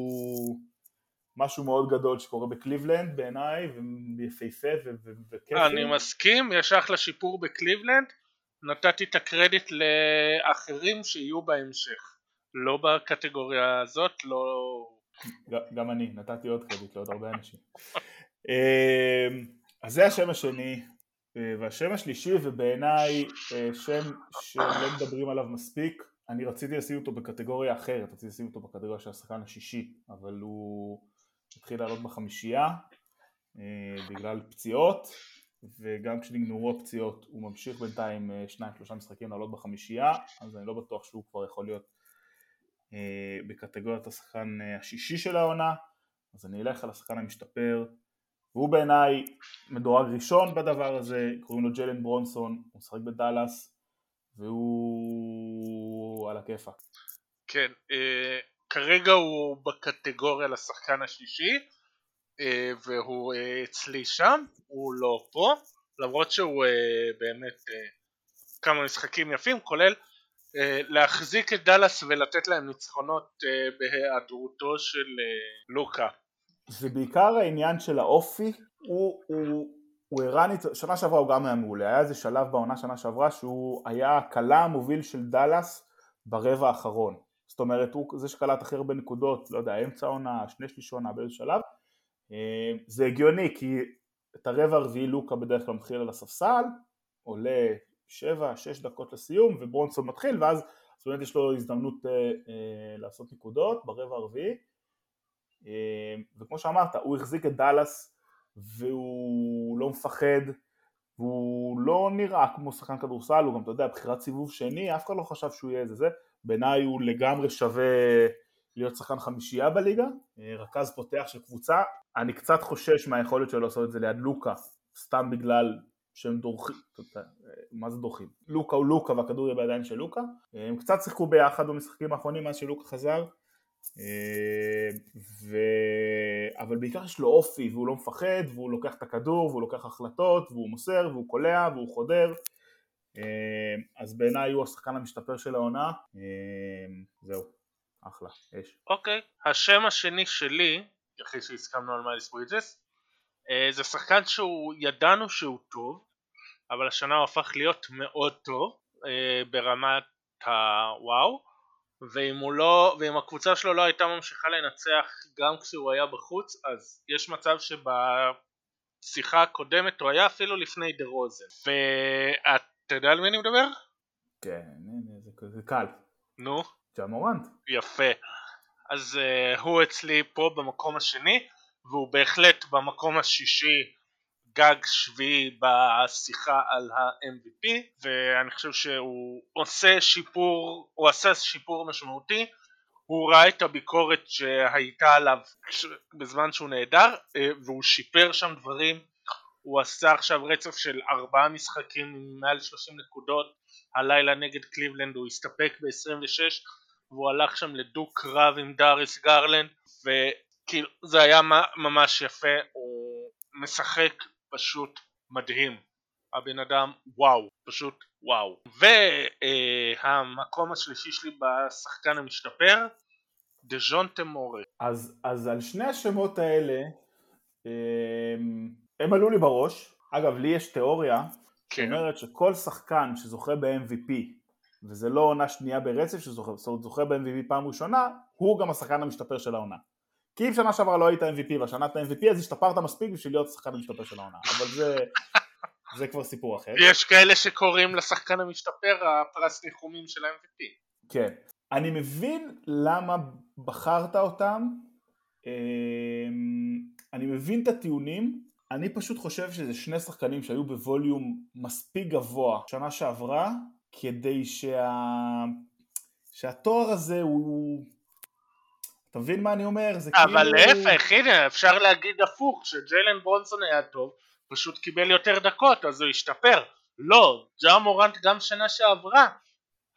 משהו מאוד גדול שקורה בקליבלנד בעיניי, ויפהפה ו- ו- וכיפי. אני מסכים, יש אחלה שיפור בקליבלנד. נתתי את הקרדיט לאחרים שיהיו בהמשך. לא בקטגוריה הזאת, לא... גם אני, נתתי עוד קרדיט לעוד הרבה אנשים. אמ, אז זה השם השני, אה, והשם השלישי ובעיניי אה, שם שלא מדברים עליו מספיק, אני רציתי לשים אותו בקטגוריה אחרת, רציתי לשים אותו בקטגוריה של השחקן השישי, אבל הוא התחיל לעלות בחמישייה אה, בגלל פציעות, וגם כשנגמרו הפציעות הוא ממשיך בינתיים שניים שלושה משחקים לעלות בחמישייה, אז אני לא בטוח שהוא כבר יכול להיות בקטגוריית השחקן אה, השישי של העונה, אז אני אלך על השחקן המשתפר, והוא בעיניי מדורג ראשון בדבר הזה, קוראים לו ג'לן ברונסון, הוא משחק בדאלאס, והוא על הכיפאק. כן, אה, כרגע הוא בקטגוריה לשחקן השלישי, אה, והוא אה, אצלי שם, הוא לא פה, למרות שהוא אה, באמת אה, כמה משחקים יפים, כולל אה, להחזיק את דאלאס ולתת להם ניצחונות אה, בהיעדרותו של אה, לוקה. זה בעיקר העניין של האופי, הוא, הוא, הוא הראה. שנה שעברה הוא גם היה מעולה, היה איזה שלב בעונה שנה שעברה שהוא היה הקלה המוביל של דאלאס ברבע האחרון, זאת אומרת הוא זה שקלט הכי הרבה נקודות, לא יודע, אמצע העונה, שני שליש עונה באיזה שלב, אה, זה הגיוני כי את הרבע הרביעי לוקה בדרך כלל מתחיל על הספסל, עולה שבע, שש דקות לסיום וברונסון מתחיל ואז זאת אומרת יש לו הזדמנות אה, אה, לעשות נקודות ברבע הרביעי. אה, וכמו שאמרת, הוא החזיק את דאלאס והוא לא מפחד והוא לא נראה כמו שחקן כדורסל, הוא גם, אתה יודע, בחירת סיבוב שני, אף אחד לא חשב שהוא יהיה איזה זה, בעיניי הוא לגמרי שווה להיות שחקן חמישייה בליגה, אה, רכז פותח של קבוצה, אני קצת חושש מהיכולת שלו לעשות את זה ליד לוקה, סתם בגלל שהם דורכים, אה, מה זה דורכים? לוקה הוא לוקה והכדור יהיה בידיים של לוקה, אה, הם קצת שיחקו ביחד במשחקים האחרונים מאז שלוקה חזר, אה, ו... אבל בעיקר יש לו אופי והוא לא מפחד והוא לוקח את הכדור והוא לוקח החלטות והוא מוסר והוא קולע והוא חודר. אז בעיניי הוא השחקן המשתפר של העונה. זהו, אחלה, אש. אוקיי, השם השני שלי, אחרי שהסכמנו על מיילס ברידג'ס, אה, זה שחקן שהוא, ידענו שהוא טוב, אבל השנה הוא הפך להיות מאוד טוב אה, ברמת הוואו, ואם לא, ואם הקבוצה שלו לא הייתה ממשיכה לנצח גם כשהוא היה בחוץ, אז יש מצב שבשיחה הקודמת הוא היה אפילו לפני דה רוזן. ואתה יודע על מי אני מדבר? כן, זה, קל, נו, ג'אמורנט יפה. אז uh, הוא אצלי פה במקום השני, והוא בהחלט במקום השישי גג שביעי בשיחה על ה-MVP ואני חושב שהוא עושה שיפור, הוא עשה שיפור משמעותי. הוא ראה את הביקורת שהייתה עליו בזמן שהוא נהדר אה, והוא שיפר שם דברים. הוא עשה עכשיו רצף של ארבעה משחקים עם מעל 30 נקודות. הלילה נגד קליבלנד הוא הסתפק ב-26 והוא הלך שם לדו קרב עם דאריס גרלנד וכאילו זה היה ממש יפה הוא משחק פשוט מדהים. הבן אדם וואו פשוט וואו. והמקום השלישי שלי בשחקן המשתפר דז'ון תמורה אז, אז על שני השמות האלה הם, הם עלו לי בראש. אגב לי יש תיאוריה כן. שאומרת שכל שחקן שזוכה ב-MVP וזה לא עונה שנייה ברצף שזוכה, זאת אומרת זוכה ב-MVP פעם ראשונה הוא גם השחקן המשתפר של העונה כי אם שנה שעברה לא היית MVP והשנה אתה MVP אז השתפרת מספיק בשביל להיות השחקן המשתפר של העונה. אבל זה, זה כבר סיפור אחר. יש כאלה שקוראים לשחקן המשתפר הפרס ניחומים של ה-MVP כן. אני מבין למה בחרת אותם. אמ, אני מבין את הטיעונים. אני פשוט חושב שזה שני שחקנים שהיו בווליום מספיק גבוה שנה שעברה כדי שה... שהתואר הזה הוא... אתה מבין מה אני אומר? זה אבל כאילו... להפך, הנה, אפשר להגיד הפוך, שג'יילן ברונסון היה טוב, פשוט קיבל יותר דקות, אז הוא השתפר. לא, ג'ה מורנט גם שנה שעברה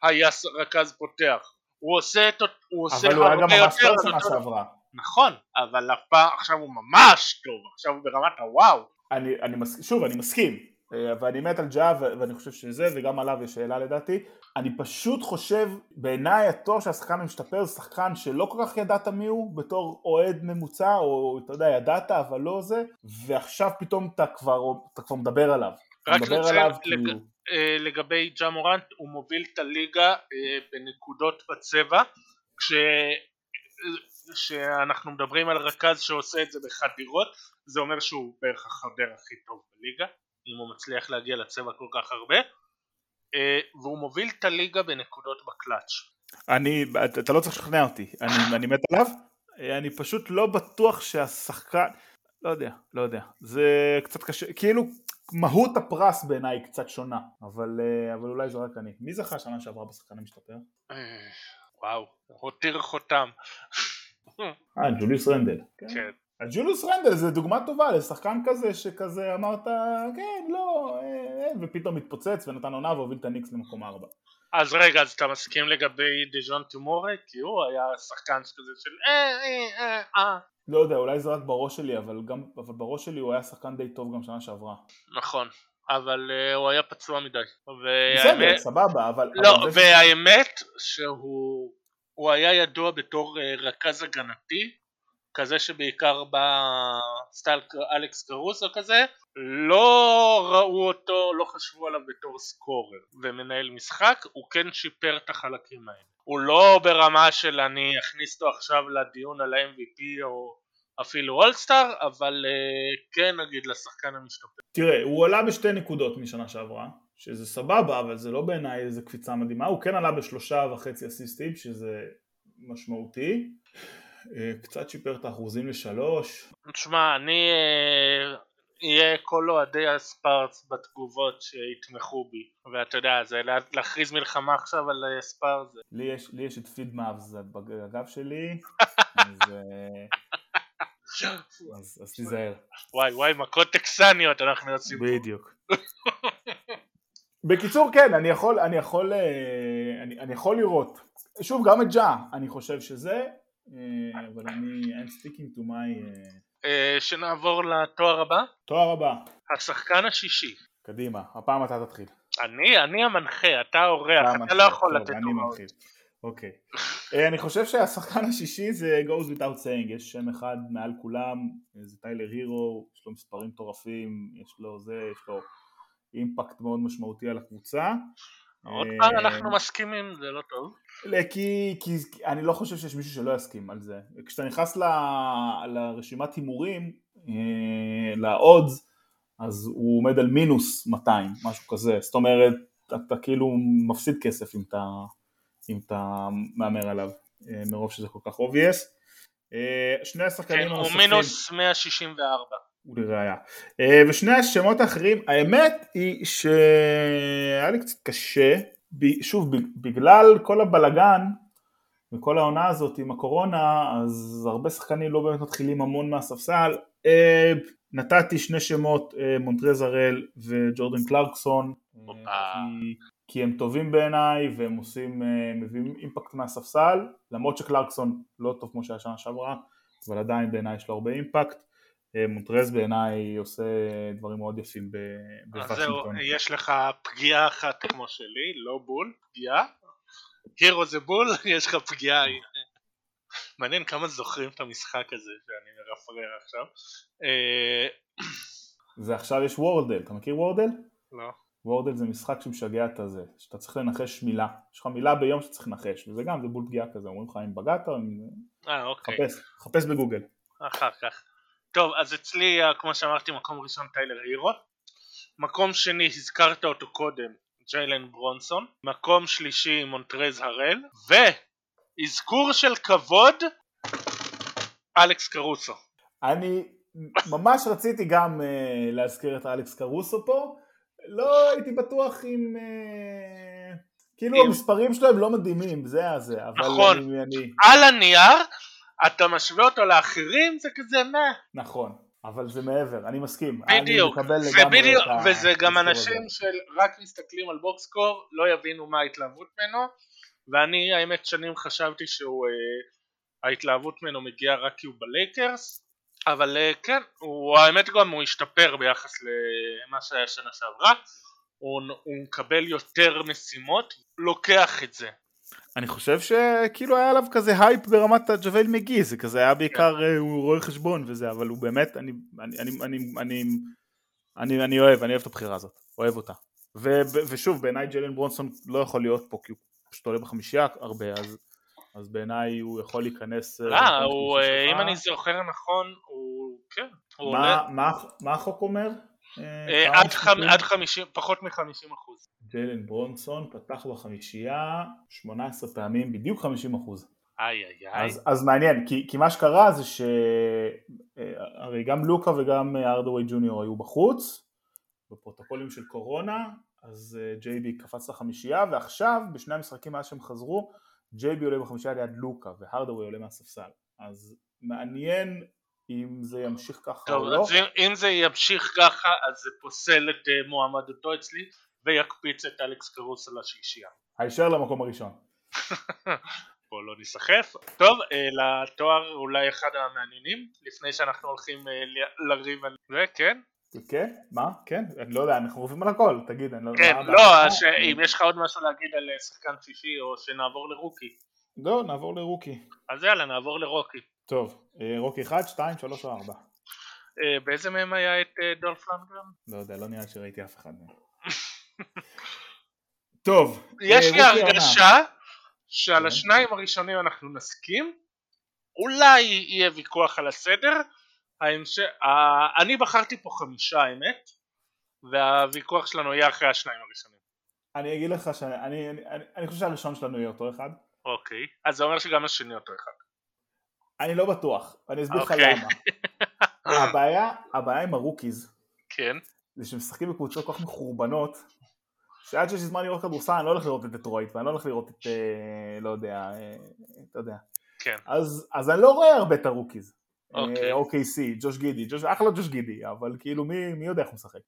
היה רכז פותח. הוא עושה את... הוא עושה אבל הוא היה גם ממש טוב שנה שעברה. נכון, אבל הפעם עכשיו הוא ממש טוב, עכשיו הוא ברמת הוואו. אני, אני מס... שוב, אני מסכים, ואני מת על ג'ה ואני חושב שזה, וגם עליו יש שאלה לדעתי. אני פשוט חושב, בעיניי התואר שהשחקן המשתפר זה שחקן שלא כל כך ידעת מי הוא בתור אוהד ממוצע, או אתה יודע, ידעת אבל לא זה, ועכשיו פתאום אתה כבר, אתה כבר מדבר עליו. רק מדבר לציין, עליו לג- כאילו... אה, לגבי ג'ה מורנט, הוא מוביל את הליגה אה, בנקודות בצבע, כש... כשאנחנו מדברים על רכז שעושה את זה בחדירות, זה אומר שהוא בערך החדר הכי טוב בליגה, אם הוא מצליח להגיע לצבע כל כך הרבה, אה, והוא מוביל את הליגה בנקודות בקלאץ'. אני, אתה- לא צריך לשכנע אותי, אני, אני מת עליו, אה, אני פשוט לא בטוח שהשחקן, לא יודע, לא יודע, זה קצת קשה, כאילו מהות הפרס בעיניי היא קצת שונה, אבל, אה, אבל אולי זה רק אני. מי זכה שנה שעברה בשחקן המשתפר? וואו, הותיר חותם. אה, ג'וליוס רנדל. כן. אז ג'וליוס רנדל זה דוגמה טובה לשחקן כזה שכזה אמרת כן לא אה, אה, ופתאום התפוצץ ונתן עונה והוביל את הניקס למקום ארבע. אז רגע, אז אתה מסכים לגבי דז'ון טומורה? כי הוא היה שחקן כזה של אה אה אה אה לא יודע אולי זה רק בראש שלי אבל גם אבל בראש שלי הוא היה שחקן די טוב גם שנה שעברה. נכון, אבל uh, הוא היה פצוע מדי. בסדר והאמת, סבבה אבל לא, אבל והאמת שהוא הוא היה ידוע בתור uh, רכז הגנתי, כזה שבעיקר בסטייל אלכס קרוסו כזה, לא ראו אותו, לא חשבו עליו בתור סקורר ומנהל משחק, הוא כן שיפר את החלקים האלה. הוא לא ברמה של אני אכניס אותו עכשיו לדיון על ה-MVP או אפילו אולסטאר, אבל uh, כן נגיד לשחקן המשתפר. תראה, הוא עלה בשתי נקודות משנה שעברה, שזה סבבה, אבל זה לא בעיניי איזה קפיצה מדהימה, הוא כן עלה בשלושה וחצי אסיסטים, שזה משמעותי. אה, קצת שיפר את האחוזים לשלוש. תשמע, אני אה, אהיה כל אוהדי הספארס בתגובות שיתמכו בי, ואתה יודע, זה לה- להכריז מלחמה עכשיו על אה, ספארס. לי יש, לי יש את פיד מאבס בגב שלי, אז, אה, אז, אז תיזהר. וואי וואי, מכות טקסניות אנחנו יוצאים. בדיוק. בקיצור כן, אני יכול, אני יכול, אה, אני, אני יכול לראות. שוב, גם את ג'ה, אני חושב שזה, אה, אבל אני, I'm sticking to my... אה, אה, שנעבור לתואר הבא, תואר הבא, השחקן השישי. קדימה, הפעם אתה תתחיל. אני, אני המנחה, אתה האורח, אתה. לא יכול לתת. מתחיל. אוקיי. אה, אני חושב שהשחקן השישי זה goes without saying, יש שם אחד מעל כולם, אה, זה טיילר הירו, יש לו מספרים מטורפים, יש לו זה, יש לו אימפקט מאוד משמעותי על הקבוצה. עוד אה, פעם אנחנו מסכימים, זה לא טוב. כי, כי אני לא חושב שיש מישהו שלא יסכים על זה. כשאתה נכנס ל, לרשימת הימורים, אה, לאודס, אז הוא עומד על מינוס 200, משהו כזה. זאת אומרת, אתה כאילו מפסיד כסף אם אתה, אם אתה מהמר עליו, אה, מרוב שזה כל כך obvious. שני השחקנים כן, הוא הנוספים, מינוס 164. ולראיה. אה, ושני השמות האחרים, האמת היא שהיה לי קצת קשה, שוב, בגלל כל הבלגן וכל העונה הזאת עם הקורונה, אז הרבה שחקנים לא באמת מתחילים המון מהספסל. אה, נתתי שני שמות, אה, מונטרז הראל וג'ורדן קלרקסון. כי, כי הם טובים בעיניי והם עושים, מביאים אימפקט מהספסל, למרות שקלרקסון לא טוב כמו שהיה שנה שעברה, אבל עדיין בעיניי יש לו הרבה אימפקט. אה, מונטרז בעיניי עושה דברים מאוד יפים ב- אז זהו, בוושינגטון. יש לך פגיעה אחת כמו שלי, לא בול, פגיעה. הירו זה בול, יש לך פגיעה. מעניין כמה זוכרים את המשחק הזה שאני מרפרר עכשיו. אה, ועכשיו יש וורדל, אתה מכיר וורדל? לא. וורדל זה משחק שמשגע את הזה, שאתה צריך לנחש מילה, יש לך מילה ביום שאתה לנחש, וזה גם, זה בול פגיעה כזה, אומרים לך אם בגעת או אם... אה, אוקיי. חפש, חפש בגוגל. אחר כך. טוב, אז אצלי, אה, כמו שאמרתי, מקום ראשון טיילר הירו. מקום שני, הזכרת אותו קודם, ג'יילן ברונסון. מקום שלישי, מונטרז הראל. ואזכור של כבוד, אלכס קרוסו. אני ממש רציתי גם uh, להזכיר את אלכס קרוסו פה, לא הייתי בטוח אם... Uh, כאילו אם- המספרים שלהם לא מדהימים, זה הזה, אבל נכון. אני, אני... על הנייר, אתה משווה אותו לאחרים, זה כזה מה. נכון. אבל זה מעבר, אני מסכים. בדיוק, ובדיוק, וזה גם אנשים שרק מסתכלים על box score, לא יבינו מה ההתלהבות ממנו, ואני האמת שנים חשבתי שההתלהבות ממנו מגיעה רק כי הוא בלייקרס, אבל כן, הוא, האמת גם הוא השתפר ביחס למה שהיה שנה שעברה, הוא, הוא מקבל יותר משימות, לוקח את זה. אני חושב שכאילו היה עליו כזה הייפ ברמת הג'וול מגי, זה כזה היה בעיקר, כן. הוא רואה חשבון וזה, אבל הוא באמת, אני, אני, אני, אני, אני, אני, אני אוהב, אני אוהב את הבחירה הזאת, אוהב אותה. ו, ושוב, בעיניי ג'לן ברונסון לא יכול להיות פה, כי הוא פשוט עולה בחמישייה הרבה, אז, אז בעיניי הוא יכול להיכנס... לא, הוא, אם אני זוכר נכון, הוא, כן, הוא מה, עולה... מה, החוק אומר? אה, עד, חמ... עד 50, פחות מ-50 אחוז. ג'יילן ברונסון פתח בחמישייה 18 פעמים, בדיוק 50 אחוז. איי איי איי. אז, אז מעניין, כי, כי מה שקרה זה שהרי אה, גם לוקה וגם ארדווי ג'וניור היו בחוץ, בפרוטוקולים של קורונה, אז אה, ג'יי בי קפץ לחמישייה, ועכשיו בשני המשחקים מאז שהם חזרו, ג'יי בי עולה בחמישייה ליד לוקה, והרדווי עולה מהספסל. אז מעניין אם זה ימשיך ככה טוב, או לא. טוב, אם זה ימשיך ככה, אז זה פוסל את אה, מועמדותו אצלי, ויקפיץ את אלכס קרוס על השלישייה. הישר למקום הראשון. בוא לא ניסחף. טוב, אה, לתואר אולי אחד המעניינים, לפני שאנחנו הולכים אה, לריב על זה, כן? כן? מה? כן? אני לא יודע, אנחנו רופאים על הכל, תגיד, אני לא. כן, לא, אם יש לך עוד משהו להגיד על שחקן שישי, או שנעבור לרוקי. לא, נעבור לרוקי. אז יאללה, נעבור לרוקי. טוב, אה, רוקי 1, 2, 3 או 4? באיזה מהם היה את אה, דולף לנגרם? לא יודע, לא נראה שראיתי אף אחד מהם. טוב, יש לי הרגשה שעל כן. השניים הראשונים אנחנו נסכים, אולי יהיה ויכוח על הסדר, אני בחרתי פה חמישה האמת, והוויכוח שלנו יהיה אחרי השניים הראשונים. אני אגיד לך שאני חושב שהראשון שלנו יהיה אותו אחד. אוקיי, אז זה אומר שגם השני אותו אחד. אני לא בטוח, אני אסביר לך אוקיי. למה. הבעיה, הבעיה עם ה rookies, כן, זה שהם משחקים בקבוצות כל כך מחורבנות, שעד שיש לי זמן לראות כדורסל אני לא הולך לראות את דטרויט ואני לא הולך לראות את, אה, לא יודע, אה, אתה יודע. כן. אז, אז אני לא רואה הרבה את ה rookies. אוקיי. OKC, ג'וש גידי, ג'וש, אחלה ג'וש גידי, אבל כאילו מי, מי יודע איך הוא משחק.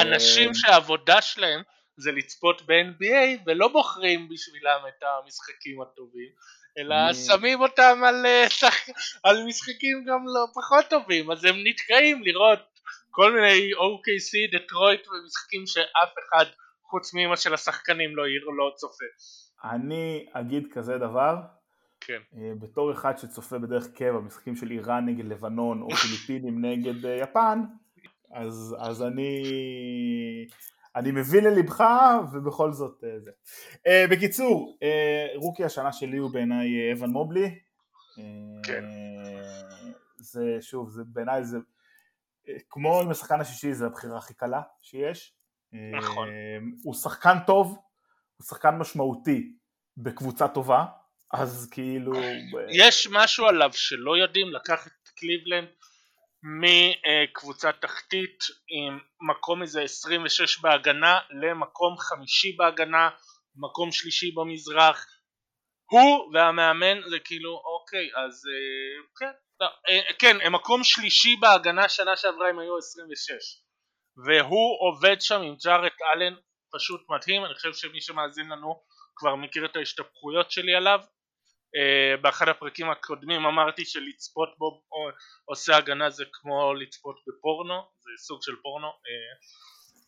אנשים אה, שהעבודה שלהם זה לצפות ב-NBA ולא בוחרים בשבילם את המשחקים הטובים, אלא אני... שמים אותם על, אה, על משחקים גם לא פחות טובים, אז הם נתקעים לראות כל מיני OKC, דטרויט ומשחקים שאף אחד חוץ מאמא של השחקנים לא העיר לא צופה. אני אגיד כזה דבר, כן. אה, בתור אחד שצופה בדרך קבע משחקים של איראן נגד לבנון או פיליפינים נגד אה, יפן, אז, אז אני אני מבין ללבך ובכל זאת אה, זה. Uh, בקיצור, uh, רוקי השנה שלי הוא בעיניי אבן מובלי. כן. זה שוב, זה בעיניי זה כמו עם השחקן השישי זה הבחירה הכי קלה שיש. נכון. הוא שחקן טוב, הוא שחקן משמעותי בקבוצה טובה, אז כאילו... יש משהו עליו שלא יודעים לקחת את קליבלנד מקבוצה תחתית עם מקום איזה 26 בהגנה למקום חמישי בהגנה, מקום שלישי במזרח הוא והמאמן זה כאילו אוקיי אז אה, כן, לא, אה, כן הם מקום שלישי בהגנה שנה שעברה הם היו 26 והוא עובד שם עם ג'ארט אלן פשוט מדהים אני חושב שמי שמאזין לנו כבר מכיר את ההשתפכויות שלי עליו. Uh, באחד הפרקים הקודמים אמרתי שלצפות בו עושה הגנה זה כמו לצפות בפורנו, זה סוג של פורנו, uh,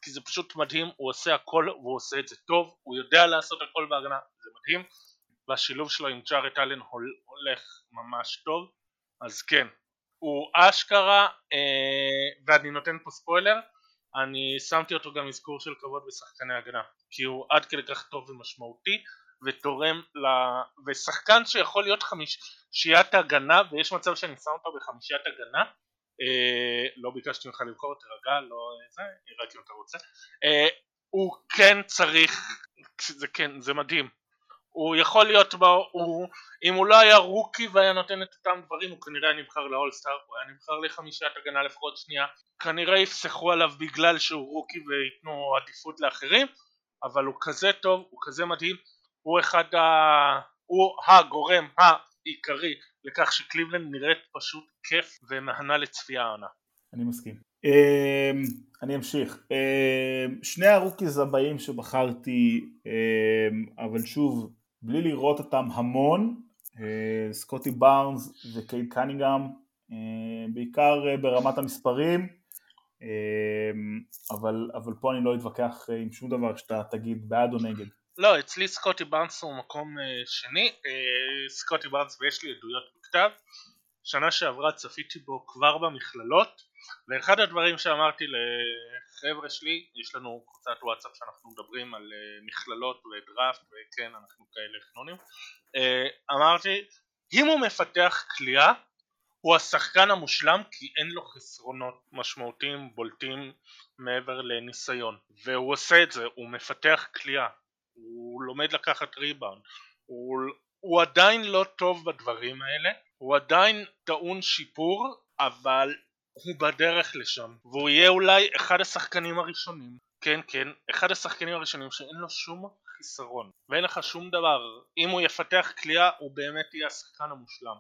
כי זה פשוט מדהים, הוא עושה הכל והוא עושה את זה טוב, הוא יודע לעשות הכל בהגנה, זה מדהים, והשילוב שלו עם ג'ארט אלן הולך ממש טוב, אז כן, הוא אשכרה, uh, ואני נותן פה ספוילר, אני שמתי אותו גם אזכור של כבוד בשחקני הגנה, כי הוא עד כדי כך טוב ומשמעותי, ותורם ל... ושחקן שיכול להיות חמישיית הגנה ויש מצב שאני שם אותו בחמישיית הגנה. אה, לא ביקשתי ממך למכור תירגע לא זה רק אם אתה רוצה. אה, הוא כן צריך זה כן זה מדהים הוא יכול להיות בו, הוא, אם הוא לא היה rookie והיה נותן את אותם דברים הוא כנראה היה נבחר ל all-star, הוא היה נבחר לחמישיית הגנה לפחות שנייה, כנראה יפסחו עליו בגלל שהוא rookie וייתנו עדיפות לאחרים, אבל הוא כזה טוב, הוא כזה מדהים, הוא אחד ה... הוא הגורם העיקרי לכך שקליבלנד נראית פשוט כיף ומהנה לצפייה העונה. אני מסכים. אמ, אני אמשיך. אמ, שני ה rookies הבאים שבחרתי, אמ, אבל שוב, בלי לראות אותם המון, אה, סקוטי בארנס וקייד קנינגהם, בעיקר אה, ברמת המספרים, אבל, אבל פה אני לא אתווכח עם שום דבר שאתה תגיד בעד או נגד. לא, אצלי סקוטי בארנס הוא מקום שני, סקוטי בארנס ויש לי עדויות בכתב, שנה שעברה צפיתי בו כבר במכללות ואחד הדברים שאמרתי לחבר'ה שלי, יש לנו קבוצת וואטסאפ שאנחנו מדברים על אה, מכללות ודראפט וכן אנחנו כאלה חנונים, אה, אמרתי אם הוא מפתח כליאה הוא השחקן המושלם כי אין לו חסרונות משמעותיים בולטים מעבר לניסיון. והוא עושה את זה, הוא מפתח כליאה, הוא לומד לקחת ריבאונד, הוא, הוא עדיין לא טוב בדברים האלה, הוא עדיין טעון שיפור אבל הוא בדרך לשם והוא יהיה אולי אחד השחקנים הראשונים. כן כן אחד השחקנים הראשונים שאין לו שום חיסרון. ואין לך שום דבר. אם הוא יפתח כליאה הוא באמת יהיה השחקן המושלם.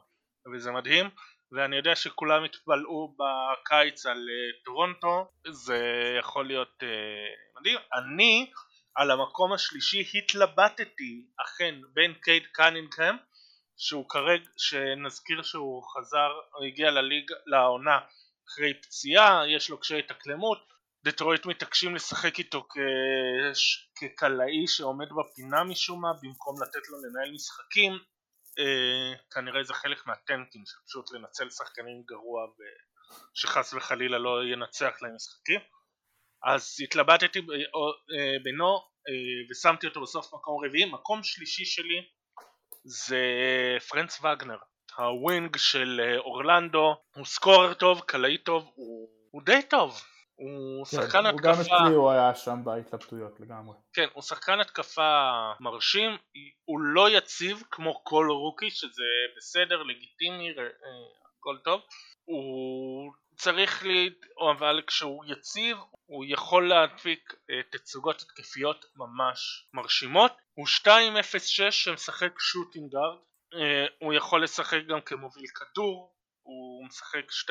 וזה מדהים ואני יודע שכולם התפלאו בקיץ על uh, טורונטו. זה יכול להיות uh, מדהים. אני על המקום השלישי התלבטתי אכן בין קייד קנינגהם שהוא כרגע שנזכיר שהוא חזר הוא הגיע לליג לעונה אחרי פציעה, יש לו קשיי התאקלמות, דטרויט מתעקשים לשחק איתו כקלעי שעומד בפינה משום מה במקום לתת לו לנהל משחקים. אה, כנראה זה חלק מה tanking שפשוט לנצל שחקנים גרוע ושחס וחלילה לא ינצח להם משחקים. אז התלבטתי אה, בינו אה, ושמתי אותו בסוף מקום רביעי. מקום שלישי שלי זה פרנץ וגנר ה wing של אה, אורלנדו הוא scorer טוב, קלעי טוב, הוא, הוא די טוב הוא כן, שחקן התקפה... הוא גם אצלי הוא היה שם בהתלבטויות לגמרי. כן, הוא שחקן התקפה מרשים, הוא לא יציב כמו כל רוקי שזה בסדר, לגיטימי, אה, הכל טוב. הוא צריך לי, אבל כשהוא יציב הוא יכול להדפיק אה, תצוגות התקפיות ממש מרשימות. הוא 2.06 שמשחק שוטינגארד הוא יכול לשחק גם כמוביל כדור, הוא משחק 2-3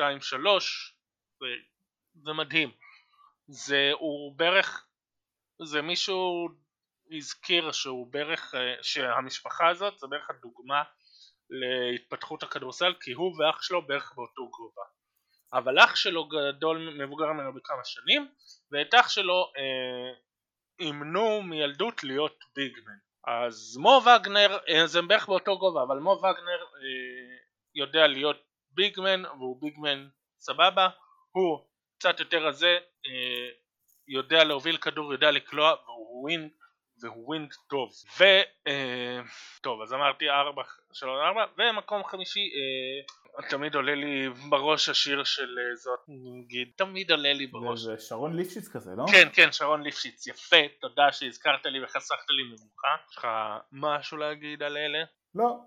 וזה מדהים. זה הוא בערך, זה מישהו הזכיר שהוא בערך, אה, שהמשפחה הזאת זה בערך הדוגמה להתפתחות הכדורסל כי הוא ואח שלו בערך באותו גובה. אבל אח שלו גדול מבוגר ממנו בכמה שנים ואת אח שלו אה, אימנו מילדות להיות ביגמן אז מו וגנר אה, זה בערך באותו גובה אבל מו וגנר אה, יודע להיות big man והוא big man סבבה. הוא קצת יותר רזה אה, יודע להוביל כדור יודע לקלוע והוא wing והוא wing טוב. וטוב אז אמרתי 4 3 4 ומקום חמישי תמיד עולה לי בראש השיר של אה, זאת נגיד, תמיד עולה לי בראש. זה שרון ליפשיץ כזה, לא? כן, כן, שרון ליפשיץ, יפה, תודה שהזכרת לי וחסכת לי מבוכה. יש לך משהו להגיד על אלה? לא,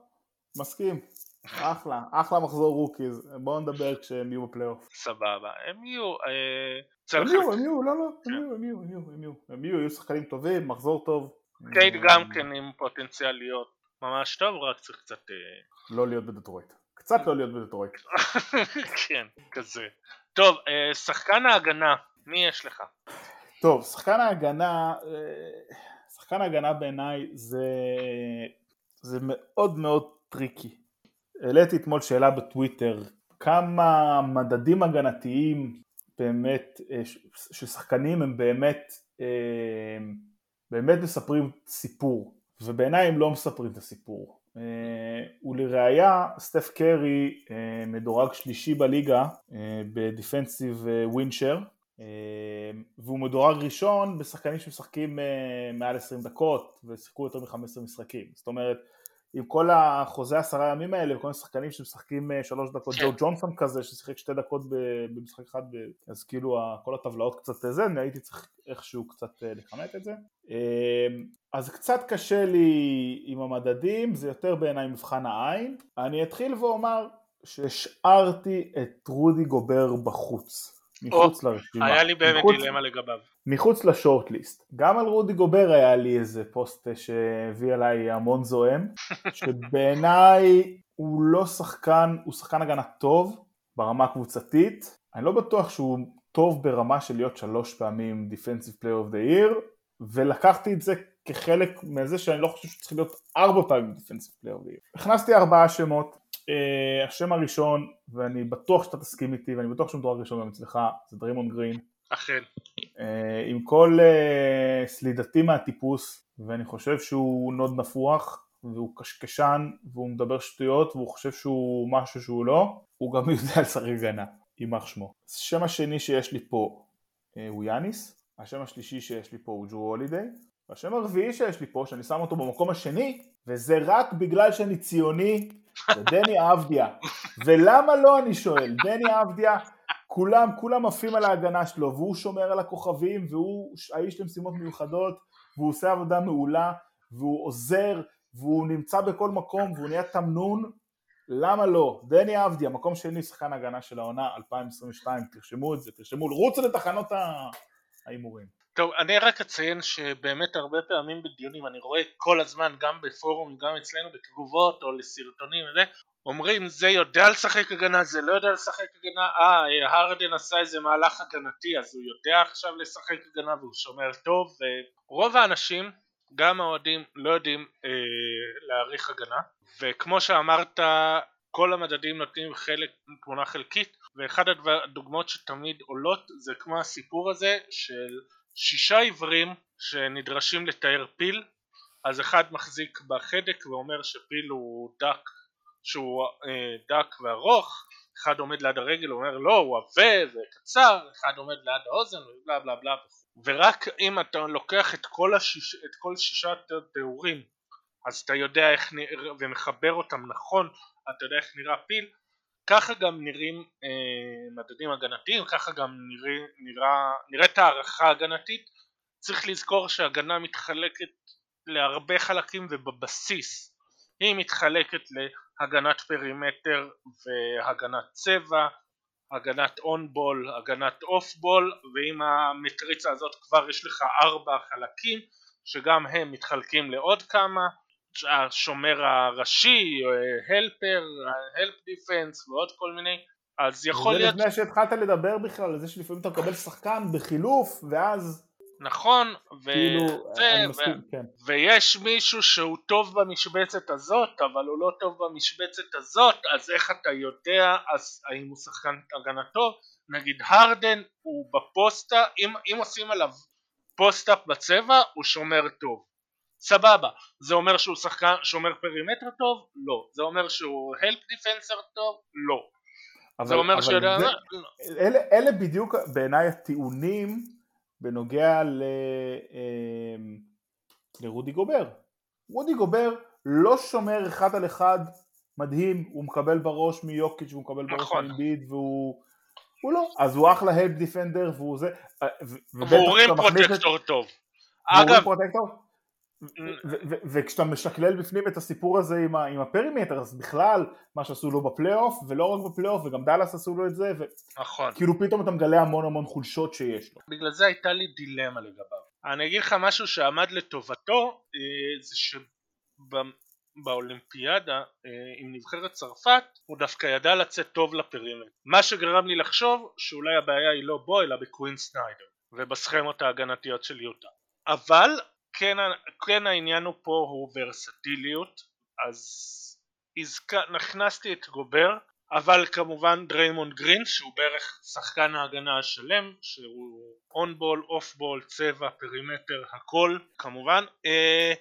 מסכים. אחלה, אחלה מחזור rookies, בואו נדבר כשהם יהיו בפלייאוף. סבבה, הם יהיו... אה, הם יהיו, הם יהיו, לא, לא, הם יהיו, הם יהיו, הם יהיו, הם יהיו, הם יהיו, יהיו שחקנים טובים, מחזור טוב. קייד גם כן עם פוטנציאל להיות ממש טוב, רק צריך קצת... אה, לא להיות בדטרויט. קצת לא להיות בדטרויט. כן, כזה. טוב, אה, שחקן ההגנה, מי יש לך? טוב, שחקן ההגנה, אה, שחקן ההגנה בעיניי זה, זה מאוד מאוד טריקי. העליתי אתמול שאלה בטוויטר, כמה מדדים הגנתיים באמת אה, של שחקנים הם באמת, באמת מספרים סיפור, ובעיניי הם לא מספרים את הסיפור. אה, ולראיה סטף קרי אה, מדורג שלישי בליגה אה, בדיפנסיב ווינשר והוא מדורג ראשון בשחקנים שמשחקים מעל 20 דקות ושיחקו יותר מ-15 משחקים. זאת אומרת עם כל החוזה עשרה ימים האלה וכל מיני שחקנים שמשחקים שלוש דקות, ג'ו כן. ג'ונסון כזה ששיחק שתי דקות במשחק אחד אז כאילו כל הטבלאות קצת זה, אני הייתי צריך איכשהו קצת לכמת את זה אז קצת קשה לי עם המדדים, זה יותר בעיניי מבחן העין. אני אתחיל ואומר שהשארתי את רודי גובר בחוץ. מחוץ או, לרשימה. היה לי באמת מחוץ, דילמה לגביו. מחוץ לשורטליסט. גם על רודי גובר היה לי איזה פוסט שהביא עליי המון זועם, שבעיניי הוא לא שחקן, הוא שחקן הגנה טוב ברמה הקבוצתית. אני לא בטוח שהוא טוב ברמה של להיות שלוש פעמים Defensive Player of the Year, ולקחתי את זה כחלק מזה שאני לא חושב שצריך להיות ארבע פעמים Defensive Player of the Year. הכנסתי ארבעה שמות, אה, השם הראשון, ואני בטוח שאתה תסכים איתי, ואני בטוח שהוא מתואר ראשון גם אצלך, זה דרימון גרין. אכן. אה, עם כל אה, סלידתי מהטיפוס, ואני חושב שהוא נאד נפוח, והוא קשקשן, והוא מדבר שטויות, והוא חושב שהוא משהו שהוא לא, הוא גם יודע לשחק הגנה, יימח שמו. השם השני שיש לי פה אה, הוא יאניס, השם השלישי שיש לי פה הוא ג'רו הולידיי, והשם הרביעי שיש לי פה, שאני שם אותו במקום השני, וזה רק בגלל שאני ציוני, זה דני אבדיה. ולמה לא אני שואל? דני אבדיה, כולם, כולם עפים על ההגנה שלו, והוא שומר על הכוכבים, והוא האיש למשימות מיוחדות, והוא עושה עבודה מעולה, והוא עוזר, והוא נמצא בכל מקום, והוא נהיה תמנון, למה לא? דני אבדיה, מקום שני, שחקן הגנה של העונה 2022, תרשמו את זה, תרשמו, רוצו לתחנות ההימורים. טוב, אני רק אציין שבאמת הרבה פעמים בדיונים אני רואה כל הזמן גם בפורום, גם אצלנו בתגובות או לסרטונים וזה, אומרים זה יודע לשחק הגנה, זה לא יודע לשחק הגנה, אה, הרדן עשה איזה מהלך הגנתי אז הוא יודע עכשיו לשחק הגנה והוא שומר טוב, ורוב האנשים גם האוהדים לא יודעים אה, להעריך הגנה. וכמו שאמרת כל המדדים נותנים חלק תמונה חלקית ואחד הדוגמאות שתמיד עולות זה כמו הסיפור הזה של שישה עיוורים שנדרשים לתאר פיל אז אחד מחזיק בחדק ואומר שפיל הוא דק שהוא אה, דק וארוך אחד עומד ליד הרגל ואומר לא הוא עבה וקצר אחד עומד ליד האוזן ובלה בלה בלה ורק אם אתה לוקח את כל, השיש, את כל שישת התיאורים אז אתה יודע איך נראה ומחבר אותם נכון אתה יודע איך נראה פיל ככה גם נראים אה, מדדים הגנתיים ככה גם נראה, נראה, נראית הערכה הגנתית. צריך לזכור שהגנה מתחלקת להרבה חלקים ובבסיס היא מתחלקת להגנת perimeter והגנת צבע הגנת on-ball, הגנת off-ball ואם המטריצה הזאת כבר יש לך ארבע חלקים שגם הם מתחלקים לעוד כמה השומר הראשי, helper, help defense ועוד כל מיני אז יכול להיות... זה לפני שהתחלת לדבר בכלל על זה שלפעמים אתה מקבל שחקן בחילוף ואז נכון, ו... כאילו, ו... מסכים, כן. ויש מישהו שהוא טוב במשבצת הזאת, אבל הוא לא טוב במשבצת הזאת, אז איך אתה יודע אז האם הוא שחקן הגנה טוב? נגיד הרדן הוא בפוסטה, אם, אם עושים עליו post-up בצבע, הוא שומר טוב. סבבה, זה אומר שהוא שחקן שומר perimeter טוב? לא. זה אומר שהוא help defenser טוב? לא. אבל, זה אומר שהוא יודע... אלה, אלה בדיוק בעיניי הטיעונים בנוגע ל, אמ, לרודי גובר. רודי גובר לא שומר אחד על אחד מדהים, הוא מקבל בראש מיוקיץ' והוא מקבל בראש נכון. מאמביד והוא... הוא לא, אז הוא אחלה help defender והוא זה... והוא rim protector טוב. אגב... protector? וכשאתה משקלל בפנים את הסיפור הזה עם, עם ה perimeter אז בכלל מה שעשו לו בפלייאוף ולא רק בפלייאוף וגם דאלאס עשו לו את זה נכון. כאילו פתאום אתה מגלה המון המון חולשות שיש לו. בגלל זה הייתה לי דילמה לגביו. אני אגיד לך משהו שעמד לטובתו אה, זה שבאולימפיאדה אה, עם נבחרת צרפת הוא דווקא ידע לצאת טוב ל perimeter מה שגרם לי לחשוב שאולי הבעיה היא לא בו אלא בקווין סניידר ובסכמות ההגנתיות של יוטה. אבל כן, כן העניין הוא פה הוא ורסטיליות אז הזכ... הכנסתי את גובר אבל כמובן דריימונד גרין שהוא בערך שחקן ההגנה השלם שהוא on-ball, off-ball, צבע, perimeter, הכל כמובן. אה,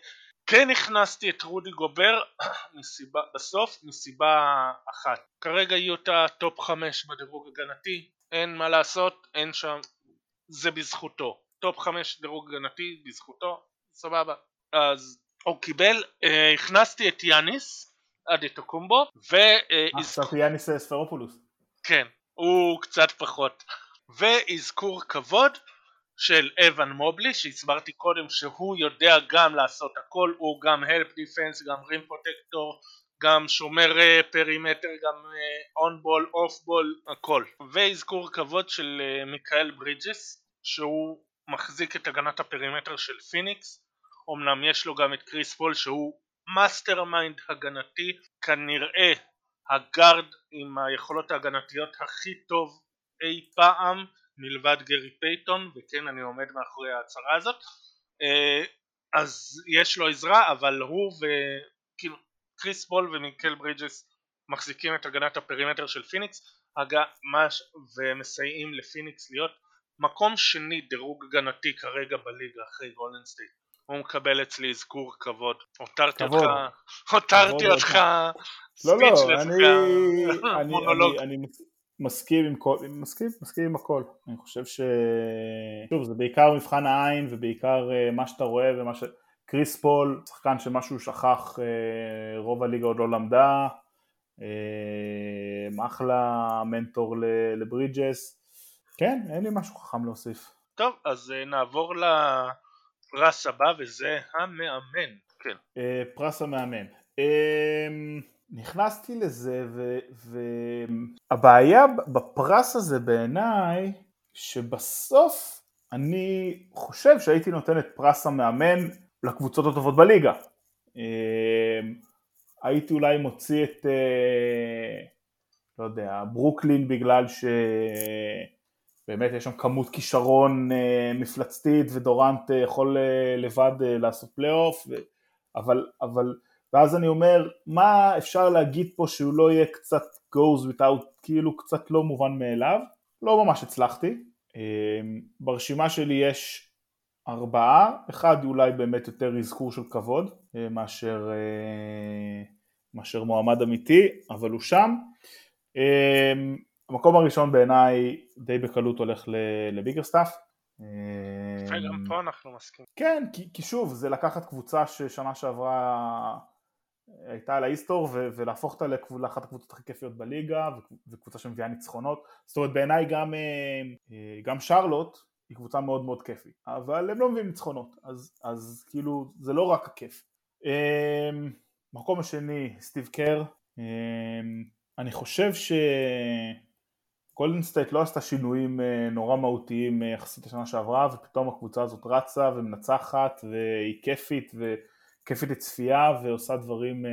כן הכנסתי את רודי גובר מסיבה, בסוף מסיבה אחת. כרגע יוטה top 5 בדירוג הגנתי אין מה לעשות אין שם זה בזכותו. top 5 דירוג הגנתי בזכותו סבבה. אז הוא קיבל, אה, הכנסתי את יאניס, אדטוקומבו, ו... אה, עכשיו יאניס אה, ספרופולוס. כן, הוא קצת פחות. ואזכור כבוד של אוון מובלי שהסברתי קודם שהוא יודע גם לעשות הכל הוא גם help defense גם rim protector גם שומר אה, perimeter גם on-ball off-ball הכל ואזכור כבוד של אה, מיקל ברידג'ס שהוא מחזיק את הגנת ה perimeter של פיניקס אמנם יש לו גם את קריס פול שהוא mastermind הגנתי כנראה הגארד עם היכולות ההגנתיות הכי טוב אי פעם מלבד גרי פייתון וכן אני עומד מאחורי ההצהרה הזאת. אה, אז יש לו עזרה אבל הוא וכאילו קריס פול ומיקל ברידג'ס מחזיקים את הגנת ה perimeter של פיניקס ומסייעים לפיניקס להיות מקום שני דירוג הגנתי כרגע בליגה אחרי גולדן סטייט הוא מקבל אצלי אזכור כבוד. הותרתי אותך הותרתי אותך. לא לא אני אני מסכים עם כל, מסכים, מסכים עם הכל, אני חושב ש... שוב זה בעיקר מבחן העין ובעיקר אה, מה שאתה רואה ומה ש... קריס פול, שחקן שמשהו שכח, אה, רוב הליגה עוד לא למדה, אה, אחלה מנטור לברידג'ס, כן, אין לי משהו חכם להוסיף. טוב, אז נעבור לפרס הבא וזה המאמן, כן. פרס המאמן. נכנסתי לזה והבעיה בפרס הזה בעיניי שבסוף אני חושב שהייתי נותן את פרס המאמן לקבוצות הטובות בליגה. אמ, הייתי אולי מוציא את, אה, לא יודע, ברוקלין בגלל שבאמת יש שם כמות כישרון אה, מפלצתית ודורנט אה, יכול לבד לעשות פלייאוף, אבל, אבל ואז אני אומר, מה אפשר להגיד פה שהוא לא יהיה קצת goes without, כאילו קצת לא מובן מאליו? לא ממש הצלחתי. אמ, ברשימה שלי יש ארבעה, אחד אולי באמת יותר אזכור של כבוד אה, מאשר, אה, מאשר מועמד אמיתי, אבל הוא שם. אמ, המקום הראשון בעיניי די בקלות הולך לביקרסטאף. וגם פה אנחנו מסכימים. כן, כי, כי שוב, זה לקחת קבוצה ששנה שעברה הייתה על ההיסטור ולהפוך אותה לאחת הקבוצות הכי כיפיות בליגה וקבוצה שמביאה ניצחונות זאת אומרת בעיניי גם, אה, גם שרלוט היא קבוצה מאוד מאוד כיפית אבל הם לא מביאים ניצחונות אז, אז כאילו זה לא רק הכיף אה, מקום השני סטיב קר אני חושב שגולדן סטייט לא עשתה שינויים נורא מהותיים יחסית לשנה שעברה ופתאום הקבוצה הזאת רצה ומנצחת והיא כיפית ו... כיפית לצפייה ועושה דברים, אה,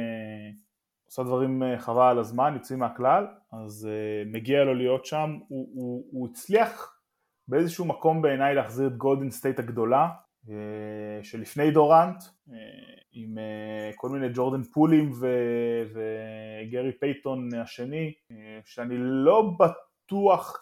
עושה דברים אה, חבל על הזמן, יוצאים מהכלל, אז אה, מגיע לו להיות שם, הוא, הוא, הוא הצליח באיזשהו מקום בעיניי להחזיר את גולדן סטייט הגדולה שלפני דורנט עם כל מיני ג'ורדן פולים וגרי פייתון השני שאני לא בטוח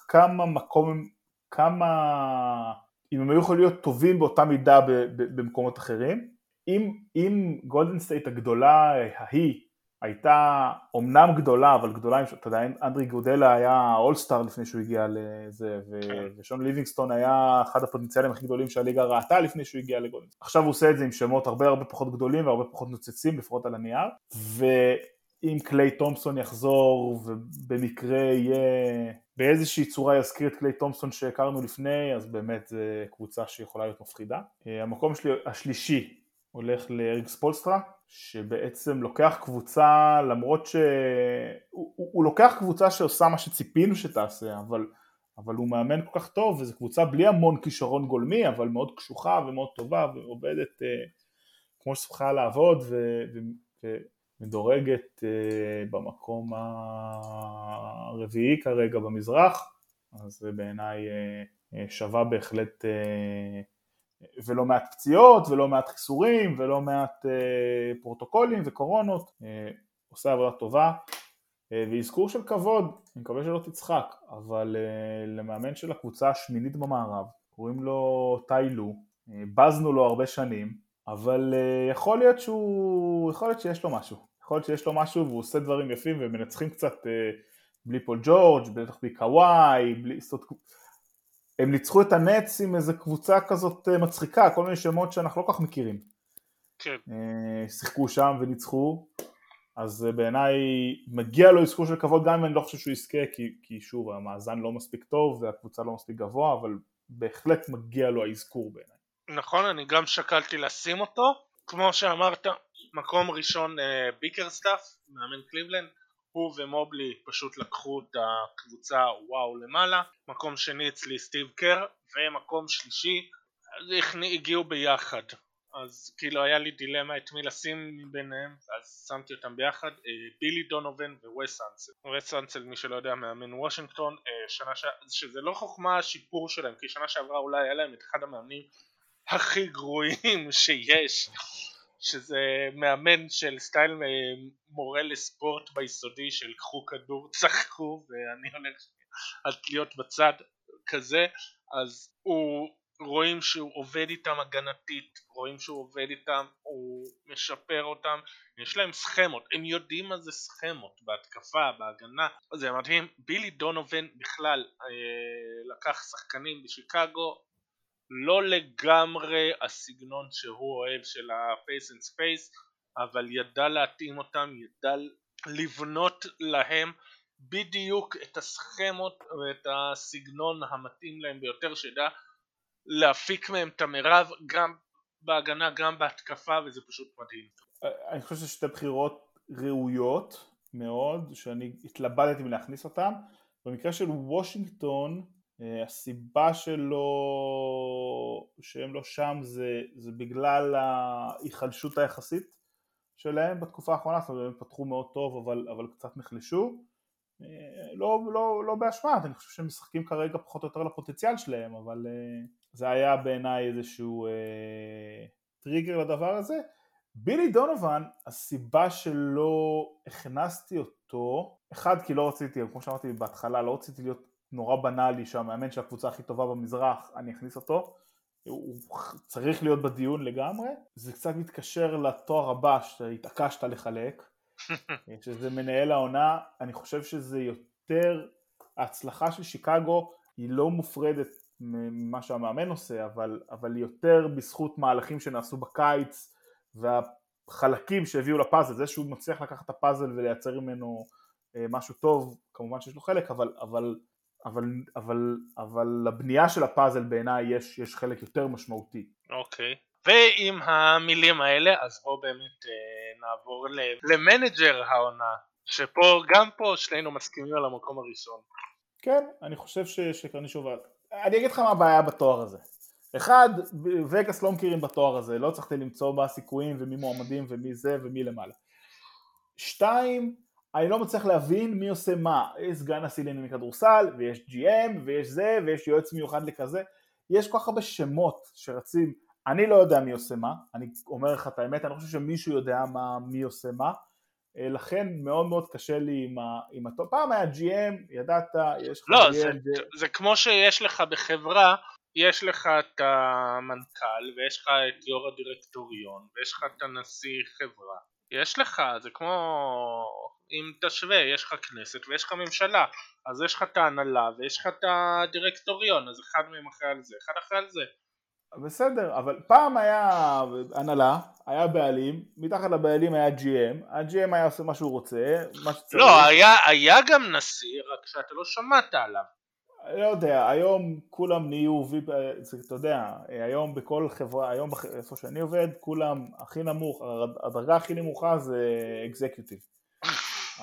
כמה מקום, כמה אם הם היו יכולים להיות טובים באותה מידה במקומות אחרים אם, אם גולדן סטייט הגדולה ההיא הייתה אומנם גדולה, אבל גדולה, אתה יודע, אנדרה איגודלה היה אולסטאר לפני שהוא הגיע לזה, ו- כן. ושון ליבינגסטון היה אחד הפוטנציאלים הכי גדולים שהליגה ראתה לפני שהוא הגיע לגולדן. עכשיו הוא עושה את זה עם שמות הרבה הרבה פחות גדולים והרבה פחות נוצצים, לפחות על הנייר, ואם קליי תומפסון יחזור ובמקרה יהיה באיזושהי צורה יזכיר את קליי תומפסון שהכרנו לפני, אז באמת זו קבוצה שיכולה להיות מפחידה. אה, המקום שלי, השלישי הולך לאריק ספולסטרה, שבעצם לוקח קבוצה, למרות שהוא הוא, הוא לוקח קבוצה שעושה מה שציפינו שתעשה, אבל, אבל הוא מאמן כל כך טוב, וזו קבוצה בלי המון כישרון גולמי, אבל מאוד קשוחה ומאוד טובה, ועובדת אה, כמו שצריכה לעבוד, ו, ו, אה, במקום הרביעי כרגע במזרח, אז זה בעיניי אה, אה שווה בהחלט ולא מעט פציעות ולא מעט חיסורים ולא מעט פרוטוקולים וקורונות, עושה עבודה טובה ואזכור של כבוד, אני מקווה שלא תצחק, אבל למאמן של הקבוצה השמינית במערב, קוראים לו טיילו, בזנו לו הרבה שנים, אבל יכול להיות שהוא, יכול להיות שיש לו משהו, יכול להיות שיש לו משהו והוא עושה דברים יפים ומנצחים קצת אה, בלי פול ג'ורג', בטח בלי קוואי, בלי... הם ניצחו את הנץ עם איזה קבוצה כזאת אה, מצחיקה, כל מיני שמות שאנחנו לא כל כך מכירים. כן. אה, שיחקו שם וניצחו, אז אה, בעיניי מגיע לו אזכור של כבוד גם אם אני לא חושב שהוא יזכה, כי, כי שוב המאזן לא מספיק טוב והקבוצה לא מספיק גבוה, אבל בהחלט מגיע לו האזכור בעיניי. נכון, אני גם שקלתי לשים אותו, כמו שאמרת, מקום ראשון ביקרסטאף, מאמן קליבלנד, הוא ומובלי פשוט לקחו את הקבוצה וואו למעלה, מקום שני אצלי סטיב קר, ומקום שלישי הגיעו ביחד. אז כאילו היה לי דילמה את מי לשים ביניהם אז שמתי אותם ביחד. אה, בילי דונובן ווס אנסלד. ווס אנסלד מי שלא יודע מאמן וושינגטון. אה, שנה ש... שזה לא חוכמה השיפור שלהם כי שנה שעברה אולי היה להם את אחד המאמנים הכי גרועים שיש שזה מאמן של סטייל מורה לספורט ביסודי של קחו כדור צחקו ואני הולך להיות בצד כזה אז הוא רואים שהוא עובד איתם הגנתית, רואים שהוא עובד איתם, הוא משפר אותם, יש להם סכמות, הם יודעים מה זה סכמות בהתקפה, בהגנה, זה מדהים, בילי דונובן בכלל אה, לקח שחקנים בשיקגו, לא לגמרי הסגנון שהוא אוהב של ה-face and space, אבל ידע להתאים אותם, ידע לבנות להם בדיוק את הסכמות ואת הסגנון המתאים להם ביותר, שידע להפיק מהם את המרב גם בהגנה גם בהתקפה וזה פשוט מדהים. אני חושב שזה שתי בחירות ראויות מאוד שאני התלבטתי מלהכניס אותן במקרה של וושינגטון אה, הסיבה שלו שהם לא שם זה, זה בגלל ההיחלשות היחסית שלהם בתקופה האחרונה, זאת אומרת הם פתחו מאוד טוב אבל, אבל קצת נחלשו אה, לא, לא, לא באשמת, אני חושב שהם משחקים כרגע פחות או יותר לפוטנציאל שלהם, אבל אה, זה היה בעיניי איזשהו אה, טריגר לדבר הזה. בילי דונובן, הסיבה שלא הכנסתי אותו, אחד כי לא רציתי, כמו שאמרתי בהתחלה, לא רציתי להיות נורא בנאלי שהמאמן של הקבוצה הכי טובה במזרח, אני אכניס אותו, הוא צריך להיות בדיון לגמרי, זה קצת מתקשר לתואר הבא שהתעקשת לחלק, שזה מנהל העונה, אני חושב שזה יותר, ההצלחה של שיקגו היא לא מופרדת ממה שהמאמן עושה, אבל, אבל יותר בזכות מהלכים שנעשו בקיץ והחלקים שהביאו לפאזל, זה שהוא מצליח לקחת את הפאזל ולייצר ממנו אה, משהו טוב, כמובן שיש לו חלק, אבל, אבל, אבל, אבל, אבל לבנייה של הפאזל בעיניי יש, יש חלק יותר משמעותי. אוקיי. Okay. ועם המילים האלה אז בואו באמת אה, נעבור למנג'ר העונה שפה גם פה שנינו מסכימים על המקום הראשון כן אני חושב שקרנישובס אני אגיד לך מה הבעיה בתואר הזה אחד וגאס לא מכירים בתואר הזה לא הצלחתי למצוא בה סיכויים ומי מועמדים ומי זה ומי למעלה שתיים אני לא מצליח להבין מי עושה מה. יש סגן נשיא לענייני כדורסל ויש GM ויש זה ויש יועץ מיוחד לכזה. יש כל כך הרבה שמות שרצים. אני לא יודע מי עושה מה, אני אומר לך את האמת, אני לא חושב שמישהו יודע מה, מי עושה מה, אה, לכן מאוד מאוד קשה לי עם, ה, עם הטוב, פעם היה GM, ידעת, יש לך לא, GM, זה, זה... זה כמו שיש לך בחברה, יש לך את המנכ"ל ויש לך את יו"ר הדירקטוריון ויש לך את הנשיא חברה, יש לך, זה כמו אם תשווה, יש לך כנסת ויש לך ממשלה, אז יש לך את ההנהלה ויש לך את הדירקטוריון, אז אחד מהם אחראי על זה, אחד אחראי על זה בסדר, אבל פעם היה הנהלה, היה בעלים, מתחת לבעלים היה GM, ה-GM היה עושה מה שהוא רוצה, מה שצריך. לא, היה, היה גם נשיא, רק שאתה לא שמעת עליו. לא יודע, היום כולם נהיו, אתה יודע, היום בכל חברה, היום איפה שאני עובד, כולם הכי נמוך, הדרגה הכי נמוכה זה אקזקיוטיב.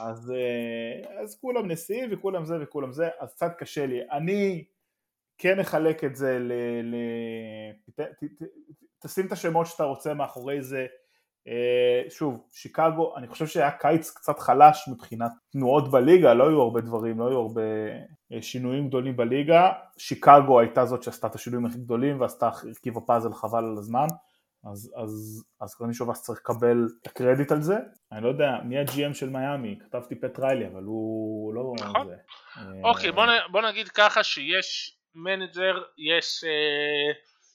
אז, אה, אז כולם נשיאים וכולם זה וכולם זה, אז קצת קשה לי. אני כן נחלק את זה ל... ל... ת, ת, ת, תשים את השמות שאתה רוצה מאחורי זה אה, שוב, שיקגו, אני חושב שהיה קיץ קצת חלש מבחינת תנועות בליגה, לא היו הרבה דברים, לא היו הרבה אה, שינויים גדולים בליגה, שיקגו הייתה זאת שעשתה את השינויים הכי גדולים ועשתה הרכיב הפאזל חבל על הזמן, אז, אז, אז קרנישובס צריך לקבל את הקרדיט על זה, אני לא יודע, מי ה-GM של מיאמי, כתבתי פט ריילי, אבל הוא לא... נכון. זה. אוקיי, בוא, בוא נגיד ככה שיש מנג'ר, יש אה,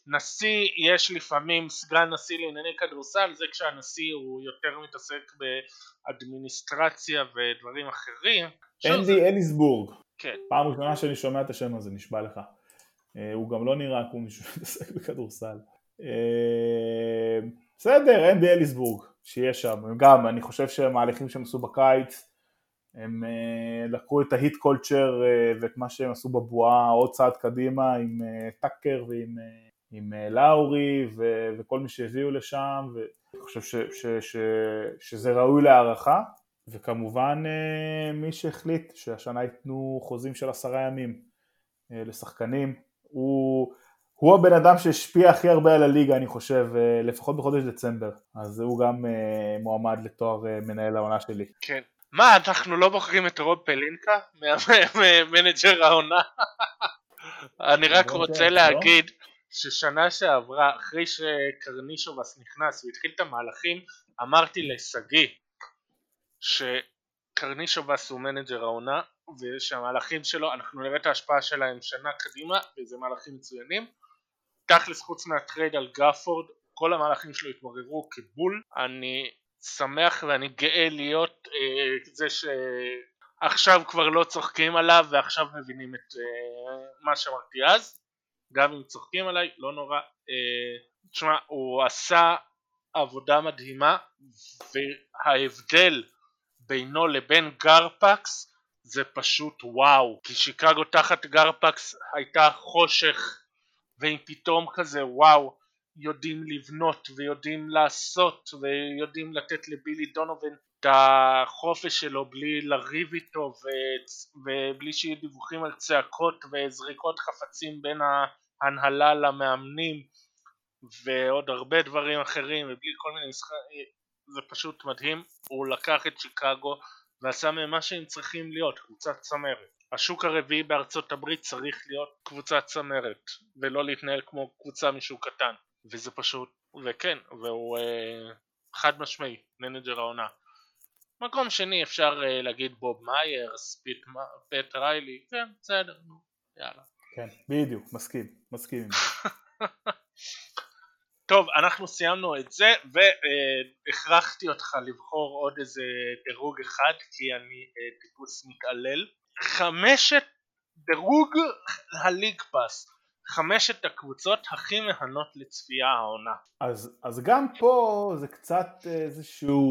נשיא, יש לפעמים סגן נשיא לענייני כדורסל, זה כשהנשיא הוא יותר מתעסק באדמיניסטרציה ודברים אחרים. אנדי זה... אליסבורג. כן. פעם ראשונה שאני שומע את השם הזה, נשבע לך. אה, הוא גם לא נראה כמו מישהו שמתעסק בכדורסל. אה, בסדר, אנדי אליסבורג, שיהיה שם. גם, אני חושב שהמהלכים שהם עשו בקיץ, הם uh, לקחו את ההיט קולצ'ר uh, ואת מה שהם עשו בבועה עוד צעד קדימה עם uh, טאקר ועם uh, עם, uh, לאורי ו, וכל מי שהביאו לשם ואני חושב ש, ש, ש, שזה ראוי להערכה וכמובן uh, מי שהחליט שהשנה ייתנו חוזים של עשרה ימים uh, לשחקנים הוא, הוא הבן אדם שהשפיע הכי הרבה על הליגה, אני חושב, אה, לפחות בחודש דצמבר. אז הוא גם אה, מועמד לתואר אה, מנהל העונה שלי. כן. מה, אנחנו לא בוחרים את רוב פלינקה? מנג'ר העונה? אני רק רוצה להגיד ששנה שעברה, אחרי שקרנישובס נכנס והתחיל את המהלכים, אמרתי לשגיא שקרנישובס הוא מנג'ר העונה ושהמהלכים שלו, אנחנו נראה את ההשפעה שלהם שנה קדימה וזה מהלכים מצוינים. תכלס חוץ מהטרייד על גרפורד, כל המהלכים שלו התבררו כבול. אני שמח ואני גאה להיות אה, זה שעכשיו כבר לא צוחקים עליו ועכשיו מבינים את אה, מה שאמרתי אז. גם אם צוחקים עליי, לא נורא. אה, תשמע, הוא עשה עבודה מדהימה וההבדל בינו לבין גרפקס זה פשוט וואו כי שיקגו תחת גרפקס הייתה חושך ואם פתאום כזה וואו יודעים לבנות ויודעים לעשות ויודעים לתת לבילי דונובן את החופש שלו בלי לריב איתו. ובלי שיהיו דיווחים על צעקות וזריקות חפצים בין ההנהלה למאמנים ועוד הרבה דברים אחרים ובלי כל מיני משחקים זה פשוט מדהים. הוא לקח את שיקגו ועשה מהם מה שהם צריכים להיות קבוצת צמרת. השוק הרביעי בארצות הברית צריך להיות קבוצת צמרת ולא להתנהל כמו קבוצה משוק קטן. וזה פשוט וכן והוא אה, חד משמעי מנג'ר העונה. מקום שני אפשר אה, להגיד בוב מיירס פיט, פט ריילי כן בסדר נו יאללה כן בדיוק מסכים מסכים טוב אנחנו סיימנו את זה והכרחתי אותך לבחור עוד איזה דירוג אחד כי אני אה, טיפוס מתעלל חמשת דירוג הליג פאס חמשת הקבוצות הכי מהנות לצפייה העונה. אז, אז גם פה זה קצת איזשהו,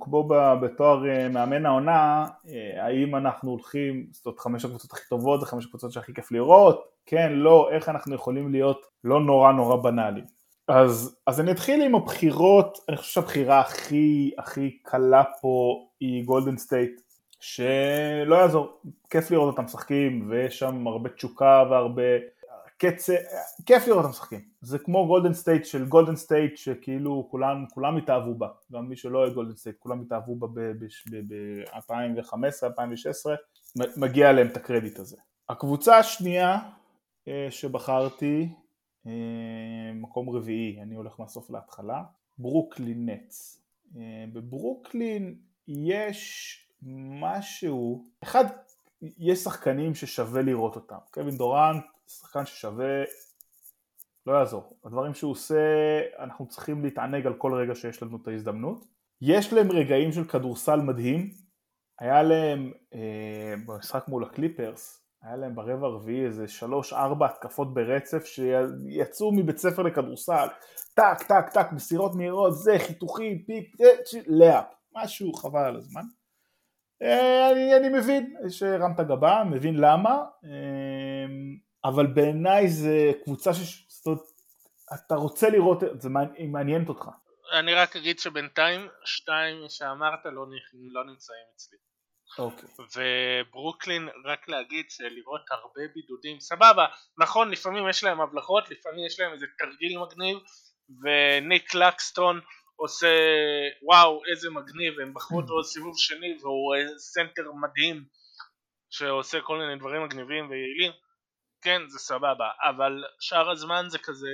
כמו בתואר אה, מאמן העונה, אה, האם אנחנו הולכים, זאת אומרת חמש הקבוצות הכי טובות זה חמש הקבוצות שהכי כיף לראות, כן, לא, איך אנחנו יכולים להיות לא נורא נורא בנאליים. אז, אז אני אתחיל עם הבחירות, אני חושב שהבחירה הכי הכי קלה פה היא גולדן סטייט, שלא יעזור, כיף לראות אותם משחקים ויש שם הרבה תשוקה והרבה קצב, כיף לראות אותם משחקים, זה כמו גולדן סטייט של גולדן סטייט שכאילו כולם, כולם התאהבו בה, גם מי שלא אוהב גולדן סטייט, כולם התאהבו בה ב-2015-2016, מגיע להם את הקרדיט הזה. הקבוצה השנייה אה, שבחרתי, אה, מקום רביעי, אני הולך מהסוף להתחלה, ברוקלין נטס. אה, בברוקלין יש משהו, אחד, יש שחקנים ששווה לראות אותם, קווין דורנט שחקן ששווה, לא יעזור, הדברים שהוא עושה, אנחנו צריכים להתענג על כל רגע שיש לנו את ההזדמנות. יש להם רגעים של כדורסל מדהים, היה להם אה, במשחק מול הקליפרס, היה להם ברבע הרביעי איזה שלוש ארבע התקפות ברצף שיצאו מבית ספר לכדורסל, טק טק טק מסירות מהירות, זה חיתוכים, pick, lob, משהו חבל על הזמן. אה, אני, אני מבין שהרמת גבה, מבין למה, אה, אבל בעיניי זה קבוצה ש... זאת אומרת, אתה רוצה לראות, זה מעניינת אותך. אני רק אגיד שבינתיים שתיים שאמרת לא, לא נמצאים אצלי. אוקיי. וברוקלין, רק להגיד שלראות הרבה בידודים, סבבה, נכון, לפעמים יש להם הבלחות, לפעמים יש להם איזה תרגיל מגניב, וניק קלקסטון עושה וואו איזה מגניב, הם בחרו אותו סיבוב שני והוא סנטר מדהים שעושה כל מיני דברים מגניבים ויעילים, כן זה סבבה, אבל שאר הזמן זה כזה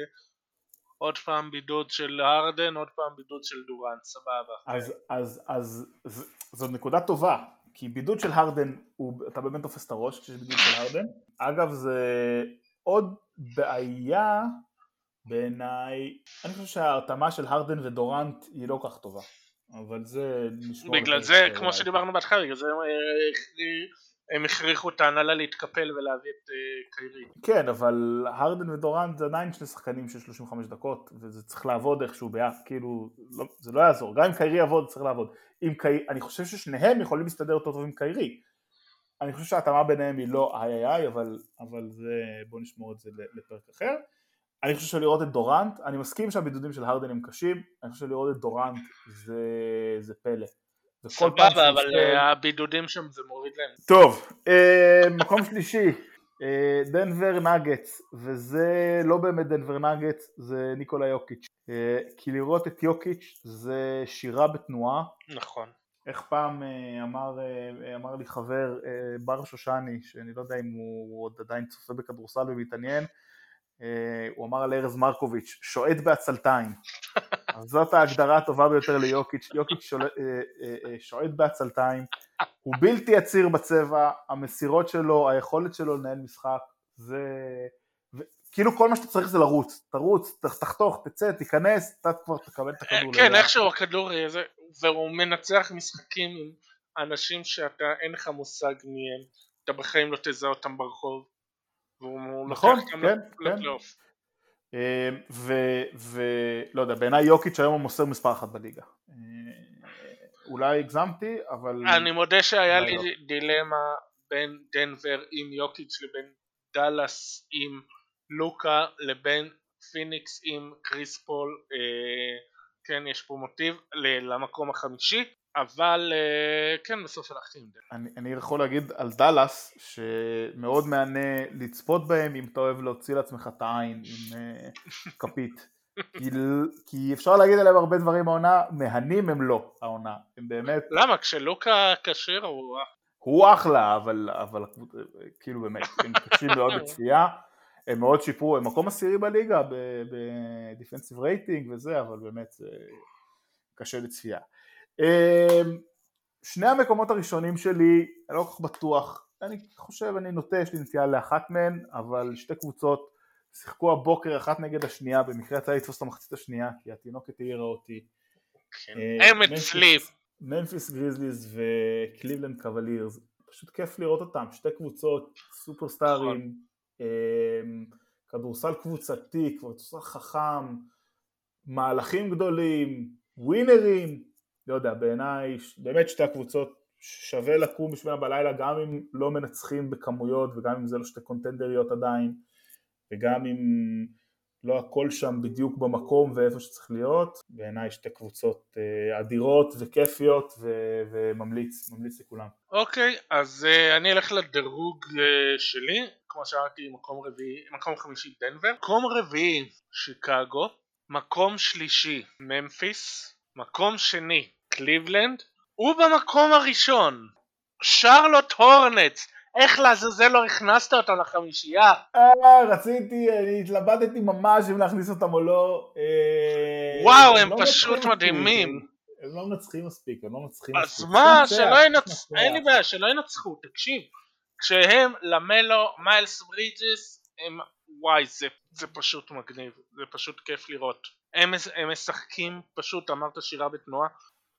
עוד פעם בידוד של הרדן, עוד פעם בידוד של דורנט, סבבה. אז, אז, אז, אז זאת נקודה טובה, כי בידוד של הרדן, הוא, אתה באמת תופס את הראש כשיש בידוד של הרדן. אגב זה עוד בעיה בעיניי, אני חושב שההרתמה של הרדן ודורנט היא לא כך טובה, אבל זה נשמור... בגלל זה, כמו שדיברנו בהתחלה, בגלל זה הם הכריחו את ההנהלה להתקפל ולהביא את uh, קיירי. כן, אבל הרדן ודורנט זה עדיין שני שחקנים של 35 דקות, וזה צריך לעבוד איכשהו ביחד, כאילו, לא, זה לא יעזור, גם אם קיירי יעבוד, צריך לעבוד. קי... אני חושב ששניהם יכולים להסתדר יותר טוב עם קיירי. אני חושב שההתאמה ביניהם היא לא איי איי איי, אבל, אבל זה, בוא נשמור את זה לפרק אחר. אני חושב שלראות את דורנט, אני מסכים שהבידודים של הרדן הם קשים, אני חושב שלראות את דורנט זה, זה פלא. סבבה, אבל uh, הבידודים שם זה מוריד להם. טוב, uh, מקום שלישי, אה, דנבר נגץ, וזה לא באמת דנבר נגץ, זה ניקולה יוקיץ'. אה, כי לראות את יוקיץ' זה שירה בתנועה. נכון. איך פעם אמר, אמר לי חבר בר שושני, שאני לא יודע אם הוא עוד עדיין צופה בכדורסל ומתעניין, הוא אמר על ארז מרקוביץ', שועט בעצלתיים. אז זאת ההגדרה הטובה ביותר ליוקיץ', יוקיץ' שועט בעצלתיים, הוא בלתי עציר בצבע, המסירות שלו, היכולת שלו לנהל משחק, זה... ו... כאילו כל מה שאתה צריך זה לרוץ, תרוץ, תחתוך, תצא, תיכנס, אתה כבר תקבל את הכדור. כן, איכשהו הכדור, והוא מנצח משחקים עם אנשים שאתה, אין לך מושג מי הם, אתה בחיים לא תזהה אותם ברחוב. נכון, כן, כן. ולא יודע, בעיניי יוקיץ' היום הוא מוסר מספר אחת בליגה. אה, אולי הגזמתי, אבל... אני מודה שהיה לי לא. דילמה בין דנבר עם יוקיץ' לבין דאלאס עם לוקה לבין פיניקס עם קריס פול, אה, כן יש פה מוטיב למקום החמישי, אבל אה, כן בסוף הלכתי עם דנבר. אני, אני יכול להגיד על דאלאס שמאוד מהנה לצפות בהם אם אתה אוהב להוציא לעצמך את העין עם אה, כפית. כי, כי אפשר להגיד עליהם הרבה דברים העונה, מהנים הם לא העונה, הם באמת... למה? כשלוקה כשיר הוא... הוא אחלה, אבל, אבל כאילו באמת, הם קשים מאוד בצפייה, הם מאוד שיפרו, הם מקום עשירי בליגה ב defensive rating וזה, אבל באמת זה קשה לצפייה. אמ, שני המקומות הראשונים שלי, אני לא כל כך בטוח, אני חושב, אני נוטה, יש לי נטייה לאחת מהן, אבל שתי קבוצות שיחקו הבוקר אחת נגד השנייה, במקרה יצא לתפוס את המחצית השנייה, כי התינוקת העירה אותי. הם אצלי. ממפיס גריזליז וקליבלנד קוולירס, פשוט כיף לראות אותם, שתי קבוצות, סופרסטארים, נכון. אמ, כדורסל קבוצתי, כדורסל חכם, מהלכים גדולים, ווינרים, לא יודע, בעיניי באמת שתי הקבוצות שווה לקום בשבילם בלילה גם אם לא מנצחים בכמויות וגם אם זה לא שתי קונטנדריות עדיין וגם אם לא הכל שם בדיוק במקום ואיפה שצריך להיות, בעיניי שתי קבוצות אה, אדירות וכיפיות ו- וממליץ, ממליץ לכולם. אוקיי, okay, אז uh, אני אלך לדירוג uh, שלי, כמו שאמרתי מקום רביעי, מקום חמישי דנבר, מקום רביעי שיקגו, מקום שלישי ממפיס, מקום שני קליבלנד, ובמקום הראשון שרלוט הורנץ איך לעזאזל לא הכנסת אותם לחמישייה? אה, רציתי, אני התלבטתי ממש אם להכניס אותם או לא. אה, וואו, הם לא פשוט מדהימים. הם לא מנצחים מספיק, הם לא מנצחים מספיק. אז מה, שלא ינצחו, אין לי בעיה, שלא ינצחו, תקשיב. כשהם למלו, מיילס ברידג'ס, הם, וואי, זה, זה פשוט מגניב, זה פשוט כיף לראות. הם, הם משחקים, פשוט אמרת שירה בתנועה,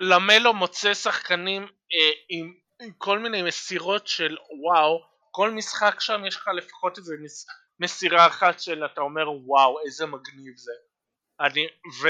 למלו מוצא שחקנים אה, עם כל מיני מסירות של וואו, כל משחק שם יש לך לפחות איזה מס, מסירה אחת של אתה אומר וואו איזה מגניב זה. אני, ו,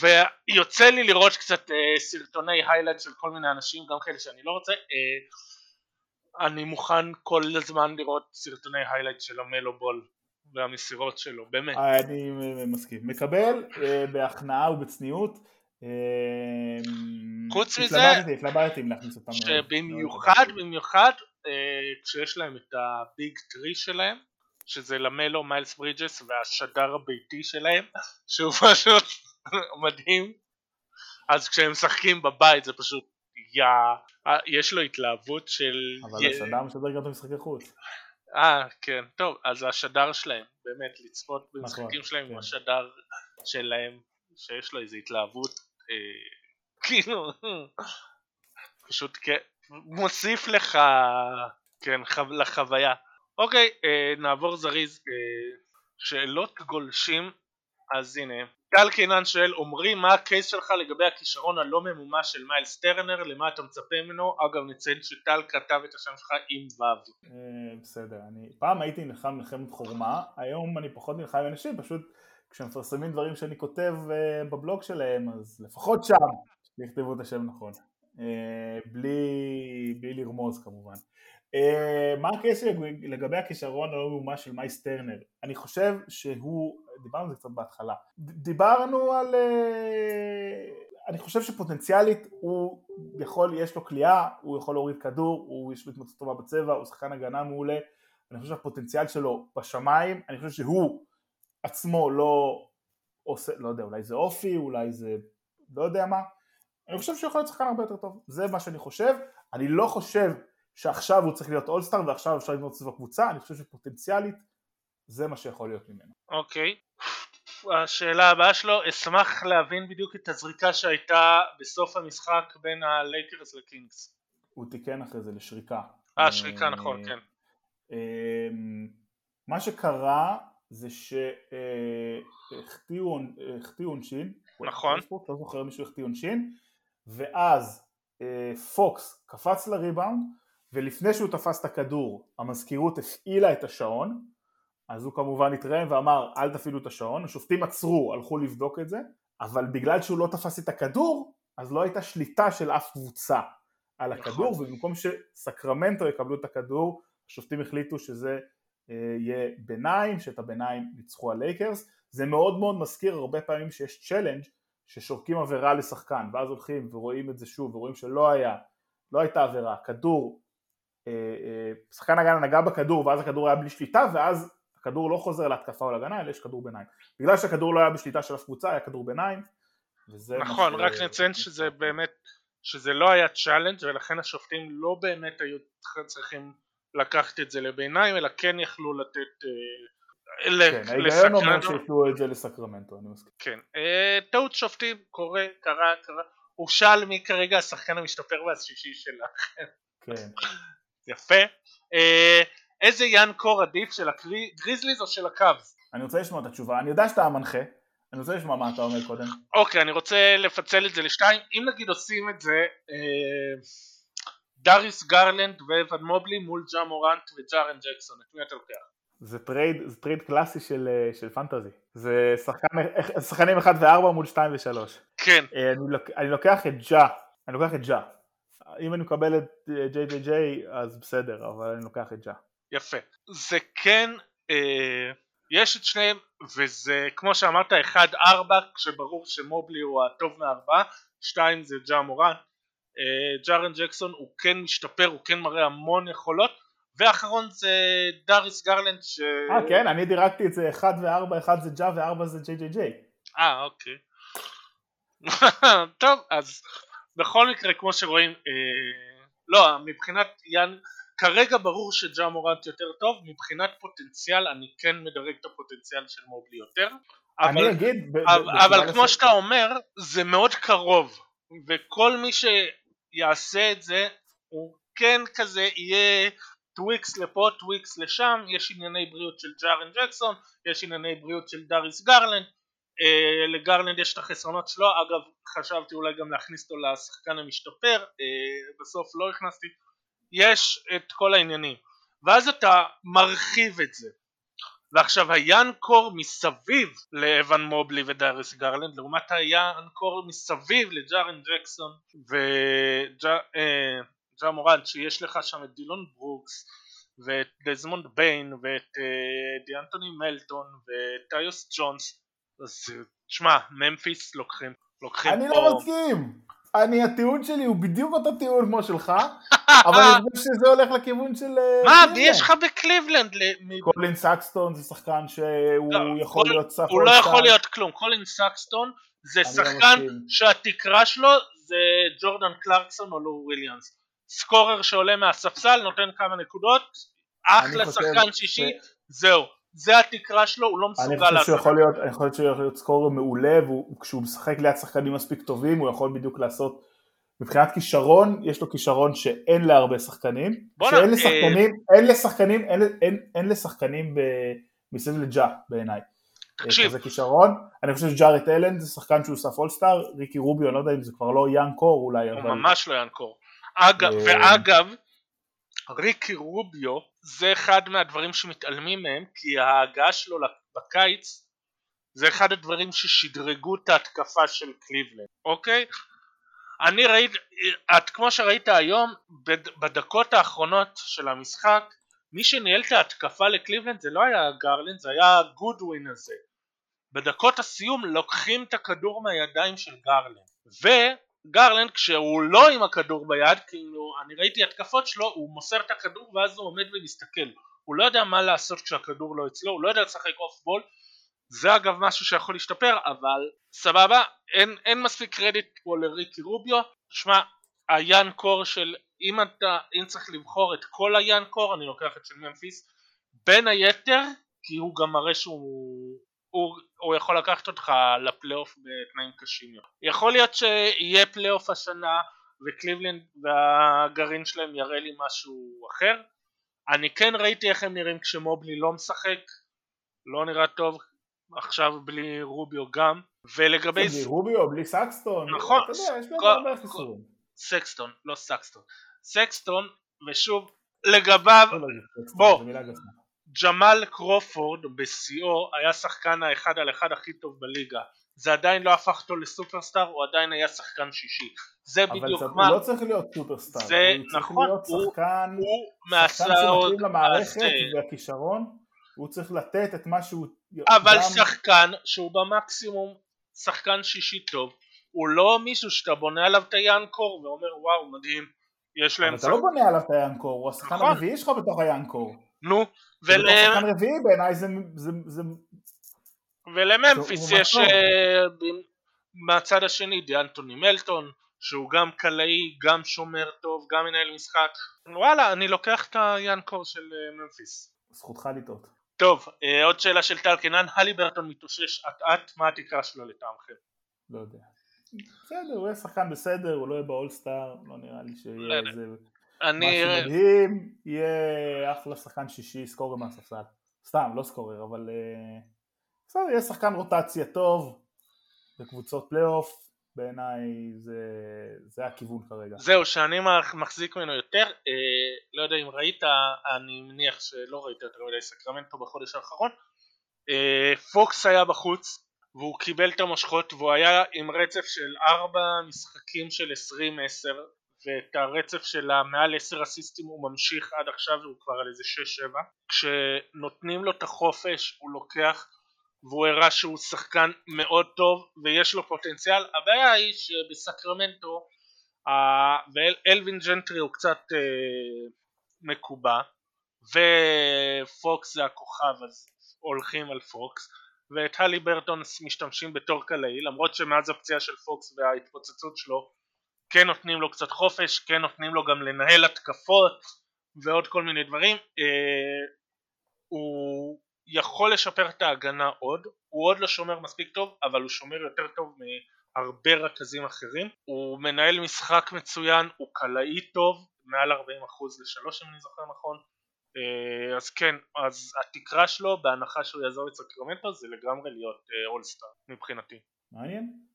ויוצא לי לראות קצת אה, סרטוני highlight של כל מיני אנשים, גם כאלה שאני לא רוצה, אה, אני מוכן כל הזמן לראות סרטוני highlight של למלו בול והמסירות שלו, באמת. אני מסכים. מקבל אה, בהכנעה ובצניעות. אמ, חוץ מזה, התלבטתי אם להכניס אותם. שבמיוחד, במיוחד אה, כשיש להם את ה big three שלהם, שזה למלו, מיילס ברידג'ס והשדר הביתי שלהם, שהוא פשוט מדהים. אז כשהם משחקים בבית זה פשוט יא... אה, יש לו התלהבות של... אבל השדר משדר גם את המשחקי חוץ. אה, כן, טוב, אז השדר שלהם, באמת, לצפות במשחקים נכון, שלהם עם כן. השדר שלהם, שיש לו איזו התלהבות כאילו, פשוט מוסיף לך, כן, לחוויה. אוקיי, אה, נעבור זריז, אה, שאלות גולשים, אז הנה, טל קינן שואל, עמרי מה הקייס שלך לגבי הכישרון הלא ממומש של מיילס טרנר, למה אתה מצפה ממנו? אגב נציין שטל כתב את השם שלך עם ו'. בסדר, אני פעם הייתי נלחם מלחמת חורמה, היום אני פחות נלחם עם אנשים, פשוט כשמפרסמים דברים שאני כותב אה, בבלוג שלהם, אז לפחות שם יכתבו את השם נכון. אה, בלי, בלי לרמוז כמובן. אה, מה הקשר לגבי הכישרון הלא ממומש של מייס טרנר? אני חושב שהוא, דיברנו על זה קצת בהתחלה, דיברנו על... אני חושב שפוטנציאלית הוא יכול, יש לו כליאה, הוא יכול להוריד כדור, הוא יש לו התמצאות טובה בצבע, הוא שחקן הגנה מעולה, אני חושב שהפוטנציאל שלו בשמיים, אני חושב שהוא עצמו לא עושה, לא יודע, אולי זה אופי, אולי זה לא יודע מה, אני חושב שהוא יכול להיות שחקן הרבה יותר טוב, זה מה שאני חושב, אני לא חושב שעכשיו הוא צריך להיות אולסטאר ועכשיו אפשר לבנות סביב הקבוצה, אני חושב שפוטנציאלית זה מה שיכול להיות ממנו. אוקיי. השאלה הבאה שלו, אשמח להבין בדיוק את הזריקה שהייתה בסוף המשחק בין הלייקרס לקינגס. הוא תיקן אחרי זה לשריקה. אה, שריקה, נכון, כן. אמ, מה שקרה זה שהחטיאו עונשין, נכון, לא זוכר מישהו החטיא עונשין, ואז אה, פוקס קפץ לריבאונד, ולפני שהוא תפס את הכדור המזכירות הפעילה את השעון, אז הוא כמובן התראם ואמר אל תפעילו את השעון, השופטים עצרו, הלכו לבדוק את זה, אבל בגלל שהוא לא תפס את הכדור, אז לא הייתה שליטה של אף קבוצה על הכדור, נכון. ובמקום שסקרמנטו יקבלו את הכדור, השופטים החליטו שזה אה, יהיה ביניים, שאת הביניים ניצחו הלייקרס, זה מאוד מאוד מזכיר הרבה פעמים שיש צ'לנג' ששורקים עבירה לשחקן, ואז הולכים ורואים את זה שוב, ורואים שלא היה, לא הייתה עבירה, כדור, אה, אה, שחקן הגנה נגע בכדור ואז הכדור היה בלי שליטה, ואז הכדור לא חוזר להתקפה או להגנה, אלא יש כדור ביניים. בגלל שהכדור לא היה בשליטה של אף קבוצה, היה כדור ביניים, נכון, רק נציין שזה באמת, שזה לא היה challenge ולכן השופטים לא באמת היו צריכים לקחת את זה לביניים, אלא כן יכלו לתת... אה, כן, ההיגיון אומר שיתנו את זה לסקרמנטו, אני מסכים. כן, אה, טעות שופטים, קורה, קרה, קרה. הוא שאל מי כרגע השחקן המשתפר והשישי שלכם. כן. יפה. אה, איזה young core עדיף של הגריזליז או של הקאבס? אני רוצה לשמוע את התשובה, אני יודע שאתה המנחה, אני רוצה לשמוע מה אתה אומר קודם. אוקיי, אני רוצה לפצל את זה לשתיים, אם נגיד עושים את זה, אה, דאריס גרלנד ואבן מובלי מול ג'ה מורנט וג'ארן ג'קסון, את מי אתה לוקח? זה trade, זה trade קלאסי של, אה, של fantasy, זה שחקן, שחקנים 1 ו-4 מול 2 ו-3. כן. אה, אני, לוק, אני לוקח את ג'ה, אני לוקח את ג'ה. אם אני מקבל את ג'יי ג'יי ג'יי אז בסדר, אבל אני לוקח את ג'ה. יפה. זה כן, אה, יש את שניהם, וזה כמו שאמרת, 1-4, כשברור שמובלי הוא הטוב מהארבעה, 2 זה ג'ה מורן. אה, ג'ארן ג'קסון הוא כן משתפר, הוא כן מראה המון יכולות, ואחרון זה דאריס גרלנד ש... אה כן, אני דירקתי את זה 1 ו-4, 1 זה ג'ה ו-4 זה ג'יי ג'יי ג'יי. אה אוקיי. טוב, אז בכל מקרה כמו שרואים, אה, לא, מבחינת יאן... כרגע ברור שג'ה מורנט יותר טוב, מבחינת פוטנציאל אני כן מדרג את הפוטנציאל של מובלי יותר. אני אבל, אגיד... אבל, אבל כמו שאתה אומר, זה מאוד קרוב, וכל מי שיעשה את זה, הוא כן כזה יהיה tweaks לפה, tweaks לשם, יש ענייני בריאות של ג'ארן ג'קסון, יש ענייני בריאות של דאריס גרלנד, אה, לגרלנד יש את החסרונות שלו, אגב חשבתי אולי גם להכניס אותו לשחקן המשתפר, אה, בסוף לא הכנסתי, יש את כל העניינים. ואז אתה מרחיב את זה ועכשיו ה young core מסביב לאבן מובלי ודאריס גרלנד לעומת ה young core מסביב לג'ארן ג'קסון וג'ה אה, מורנט שיש לך שם את דילון ברוקס ואת דזמונד ביין ואת אה, ד'אנתוני מלטון ואת טייוס ג'ונס אז תשמע ממפיס לוקחים לוקחים אני לא מסכים אני, הטיעון שלי הוא בדיוק אותו טיעון כמו שלך, אבל אני חושב שזה הולך לכיוון של... אה, מה, מי יש לך בקליבלנד? קולין סקסטון זה שחקן שהוא לא, יכול להיות סף הוא לא יכול להיות כלום, קולין סקסטון זה לא שחקן שהתקרה שלו זה ג'ורדן קלרקסון או לו וויליאנס. סקורר שעולה מהספסל נותן כמה נקודות, אחלה שחקן שישי, זהו. זה התקרה שלו, הוא לא מסוגל לעשות. אני חושב להיות, אני חושב שהוא יכול להיות סקורר מעולה, וכשהוא משחק ליד שחקנים מספיק טובים, הוא יכול בדיוק לעשות, מבחינת כישרון, יש לו כישרון שאין להרבה שחקנים. שאין אה, לשחקנים, אין לשחקנים, אין, אין, אין לשחקנים ב, מסביב לג'ה בעיניי. תקשיב. כזה כישרון, אני חושב שג'ארט אלן זה שחקן שהוא סף אולסטאר, ריקי רוביו, אני לא יודע אם זה כבר לא יאן קור אולי, הוא אבל... ממש לא יאן קור. אגב, אה, ואגב, ריקי רוביו זה אחד מהדברים שמתעלמים מהם כי ההגעה שלו בקיץ זה אחד הדברים ששדרגו את ההתקפה של קליבלנד, אוקיי? אני ראיתי, את כמו שראית היום בדקות האחרונות של המשחק מי שניהל את ההתקפה לקליבלנד זה לא היה גרלנד זה היה גודווין הזה בדקות הסיום לוקחים את הכדור מהידיים של גרלנד גרלנד כשהוא לא עם הכדור ביד, כאילו אני ראיתי התקפות שלו, הוא מוסר את הכדור ואז הוא עומד ומסתכל, הוא לא יודע מה לעשות כשהכדור לא אצלו, הוא לא יודע לשחק off ball, זה אגב משהו שיכול להשתפר, אבל סבבה, אין, אין מספיק קרדיט פה לריקי רוביו, שמע, ה young core של, אם אתה, אם צריך לבחור את כל ה young core, אני לוקח את של ממפיס, בין היתר, כי הוא גם מראה שהוא הוא, הוא יכול לקחת אותך לפלייאוף בתנאים קשים יותר. יכול להיות שיהיה פלייאוף השנה וקליבלנד והגרעין שלהם יראה לי משהו אחר. אני כן ראיתי איך הם נראים כשמובלי לא משחק, לא נראה טוב, עכשיו בלי רוביו גם, ולגבי... בלי רוביו, בלי סקסטון, נכון, אתה יודע, יש להם הרבה חיסורים. סקסטון, לא סקסטון. סקסטון, ושוב, לגביו, לא, לא, בוא. ג'מאל קרופורד בשיאו היה שחקן האחד על אחד הכי טוב בליגה זה עדיין לא הפך אותו לסופרסטאר הוא עדיין היה שחקן שישי זה אבל בדיוק מה הוא לא צריך להיות סופרסטאר, זה הוא צריך נכון, להיות שחקן, הוא שחקן מהסעות שמתאים למערכת הזה. והכישרון, הוא צריך לתת את מה שהוא... אבל גם- שחקן שהוא במקסימום שחקן שישי טוב הוא לא מישהו שאתה בונה עליו את היאנקור ואומר וואו מדהים יש להם אבל אתה לא בונה עליו את היאנקור, הוא השחקן נכון. הרביעי שלך בתוך היאנקור. נו ול... שחקן רביעי בעיניי זה... זה- זה- ולממפיס יש מחזור. אה, מהצד השני דיאנטוני מלטון שהוא גם קלעי, גם שומר טוב, גם מנהל משחק וואלה אני לוקח את היאנקור של אה, ממפיס זכותך לטעות. טוב אה, עוד שאלה של טל קנן הליברטון מתאושש אט אט מה התקרה שלו לטעמכם? לא יודע. בסדר, הוא יהיה שחקן בסדר, הוא לא יהיה באולסטאר, לא נראה לי לא שיהיה. איזה... אני משהו מדהים, יהיה אחלה שחקן שישי, סקורר מהספסל. סתם, לא סקורר, אבל... אה, בסדר, יהיה שחקן רוטציה טוב, בקבוצות פלייאוף, בעיניי זה, זה הכיוון כרגע. זהו שאני מחזיק ממנו יותר אה, לא יודע אם ראית אני מניח שלא ראית יותר מדי סקרמנטו בחודש האחרון אה, פוקס היה בחוץ והוא קיבל את המושכות והוא היה עם רצף של 4 משחקים של 20-10 ואת הרצף של המעל 10 אסיסטים הוא ממשיך עד עכשיו והוא כבר על איזה 6-7 כשנותנים לו את החופש הוא לוקח והוא הראה שהוא שחקן מאוד טוב ויש לו פוטנציאל. הבעיה היא שבסקרמנטו ואלווין ג'נטרי הוא קצת אה, מקובע ופוקס זה הכוכב אז הולכים על פוקס. ואת הלי ברטון משתמשים בתור קלעי למרות שמאז הפציעה של פוקס וההתפוצצות שלו כן נותנים לו קצת חופש כן נותנים לו גם לנהל התקפות ועוד כל מיני דברים. אה, הוא יכול לשפר את ההגנה עוד הוא עוד לא שומר מספיק טוב אבל הוא שומר יותר טוב מהרבה רכזים אחרים. הוא מנהל משחק מצוין הוא קלעי טוב מעל 40% לשלוש אם אני זוכר נכון. אה, אז כן אז התקרה שלו בהנחה שהוא יעזור את סקרמנטו זה לגמרי להיות אולסטאר מבחינתי. מעניין?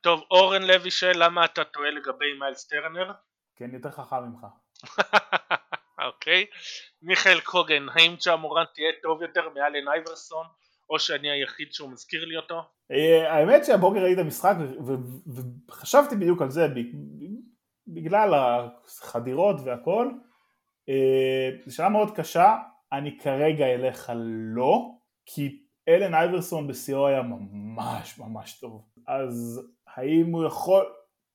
טוב אורן לוי שואל למה אתה טועה לגבי מיילס טרנר כן, יותר חכם ממך. אוקיי מיכאל קוגן האם ג'ה תהיה טוב יותר מאלן אייברסון או שאני היחיד שהוא מזכיר לי אותו אה, האמת שהבוקר ראיתי את המשחק וחשבתי בדיוק על זה בגלל החדירות והכל. אה, זו שאלה מאוד קשה, אני כרגע אלך על לא, כי אלן אייברסון בשיאו היה ממש ממש טוב. אז האם הוא יכול,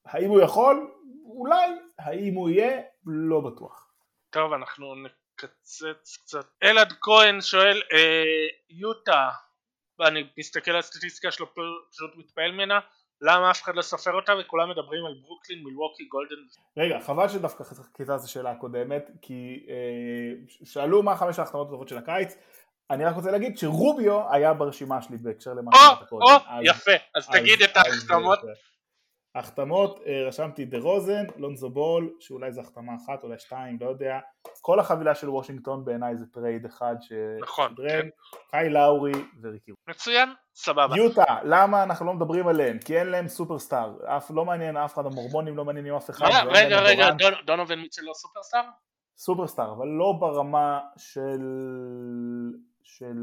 האם הוא יכול? אולי, האם הוא יהיה? לא בטוח. טוב אנחנו נקצץ קצת אלעד כהן שואל אה, יוטה ואני מסתכל על הסטטיסטיקה שלו פשוט מתפעל ממנה למה אף אחד לא סופר אותה וכולם מדברים על ברוקלין מילווקי גולדן רגע, חבל שדווקא חיכית את השאלה הקודמת, כי אה, שאלו מה חמש ההחתמות הטובות של הקיץ, אני רק רוצה להגיד שרוביו היה ברשימה שלי בהקשר למה או שאמרת קודם. או אז- יפה אז תגיד את ההחתמות אה, החתמות, אה, רשמתי דה רוזן, לונזו בול, שאולי זו החתמה אחת, אולי שתיים, לא יודע. כל החבילה של וושינגטון בעיניי זה trade אחד נכון, ששדרג, כן. קייל לאורי וריקי. מצוין סבבה יוטה, למה אנחנו לא מדברים עליהם? כי אין להם סופרסטאר, אף לא מעניין אף אחד, המורמונים לא מעניינים אף אחד. מה, ואין רגע רגע. דון- דונובין מיטשל לא סופרסטאר? סופרסטאר, אבל לא ברמה של של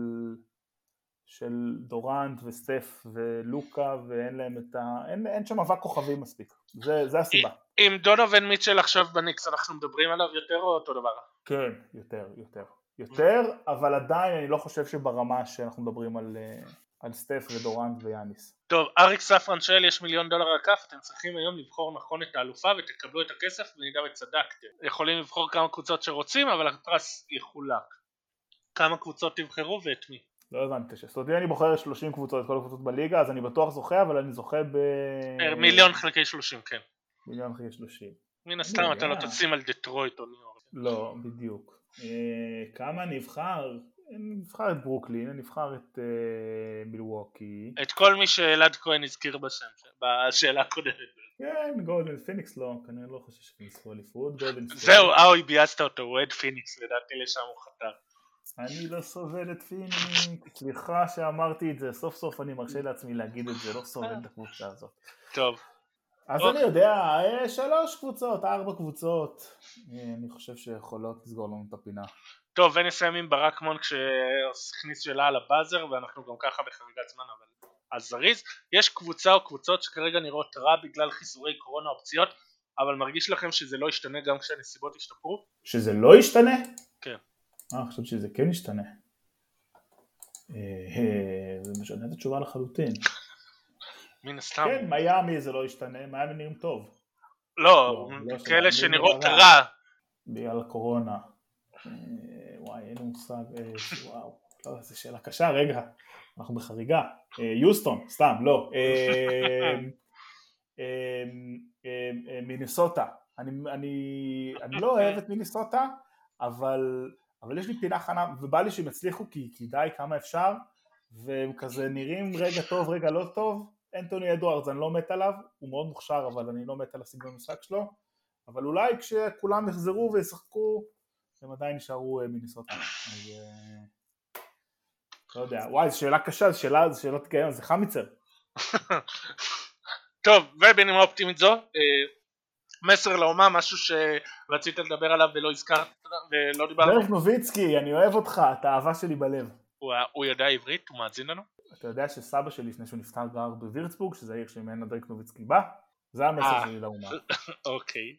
של דורנט וסטף ולוקה ואין להם את ה... אין, אין שם אבק כוכבים מספיק, זה, זה הסיבה. אם דונובין מיטשל עכשיו בניקס אנחנו מדברים עליו יותר או אותו דבר? כן, יותר, יותר. יותר, אבל עדיין אני לא חושב שברמה שאנחנו מדברים על, אה, על סטף ודורנט ויאניס. טוב, אריק ספרן שואל יש מיליון דולר על הכף, אתם צריכים היום לבחור נכון את האלופה ותקבלו את הכסף במידה וצדקתם. יכולים לבחור כמה קבוצות שרוצים, אבל הפרס יחולק. כמה קבוצות תבחרו ואת מי? לא הבנתי, זאת אומרת אם אני בוחר 30 קבוצות, את כל הקבוצות בליגה, אז אני בטוח זוכה, אבל אני זוכה ב... אה, מיליון חלקי 30, כן. מיליון חלקי 30. מן הסתם אתה לא תשים על דטרויט או ניו יורק. לא, בדיוק. אה, כמה נבחר? נבחר את ברוקלין, נבחר את אה, מילווקי. את כל מי שאלעד כהן הזכיר בשם, בשאלה הקודמת. כן, גולדן פיניקס לא, כנראה לא חושב שהם יזכו אליפות. זהו, אוי, ביאסת אותו, הוא אוהד פיניקס, לדעתי לשם הוא חתר. אני לא סובל את פיניקס, סליחה שאמרתי את זה, סוף סוף אני מרשה לעצמי להגיד את זה, לא סובל את הקבוצה הזאת. טוב. אז אני יודע, אה, שלוש קבוצות, ארבע קבוצות, אה, אני חושב שיכולות לסגור לנו את הפינה. טוב, ונסיים עם ברק מון כשהכניס שאלה על ה buzzer, ואנחנו גם ככה בחריגת זמן, אבל אז זריז. יש קבוצה או קבוצות שכרגע נראות רע בגלל חיסורי קורונה או פציעות, אבל מרגיש לכם שזה לא ישתנה גם כשהנסיבות ישתפרו? שזה לא ישתנה? כן. אה, חשבתי שזה כן ישתנה. אה, זה משנה את התשובה לחלוטין. מן הסתם. כן, מיאמי זה לא ישתנה, מיאמי נראים טוב. לא, לא, לא כאלה שנראות רע. בגלל הקורונה. אה, וואי, אין לי מושג, אה, וואו, לא, זו שאלה קשה, רגע, אנחנו בחריגה. יוסטון, סתם, לא. מיניסוטה. אני לא אוהב את מיניסוטה, אבל אבל יש לי פינה חנה, ובא לי שהם יצליחו כי, כי די כמה אפשר, והם כזה נראים רגע טוב, רגע לא טוב. אנטוני אדוארדס, אני לא מת עליו, הוא מאוד מוכשר, אבל אני לא מת על הסגנון המשחק שלו. אבל אולי כשכולם יחזרו וישחקו, הם עדיין יישארו אה, מיניסוטה. אז אה, לא יודע, וואי, זו שאלה קשה, זו שאלה, זו שאלות כאלה, זה חמיצר. טוב, ובנימה אופטימית זו, אה, מסר לאומה, משהו שרצית לדבר עליו ולא הזכרת ולא דיברנו. דרך נוביצקי, אני אוהב אותך, אתה אהבה שלי בלב. הוא, הוא יודע עברית? הוא מאזין לנו? אתה יודע שסבא שלי לפני שהוא נפטר גר בווירצבורג, שזה העיר שממנה דרק נוביצקי בא? זה המסר אה, שלי לאומה. אוקיי.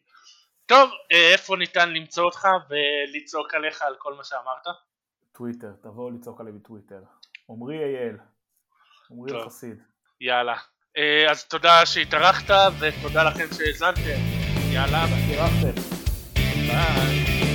טוב, אה, איפה ניתן למצוא אותך ולצעוק עליך על כל מה שאמרת? טוויטר, תבואו לצעוק עליי בטוויטר. עמרי אייל. עמרי החסיד. יאללה. אה, אז תודה שהתארחת ותודה לכם שהאזנתם. יאללה, ביי. ביי.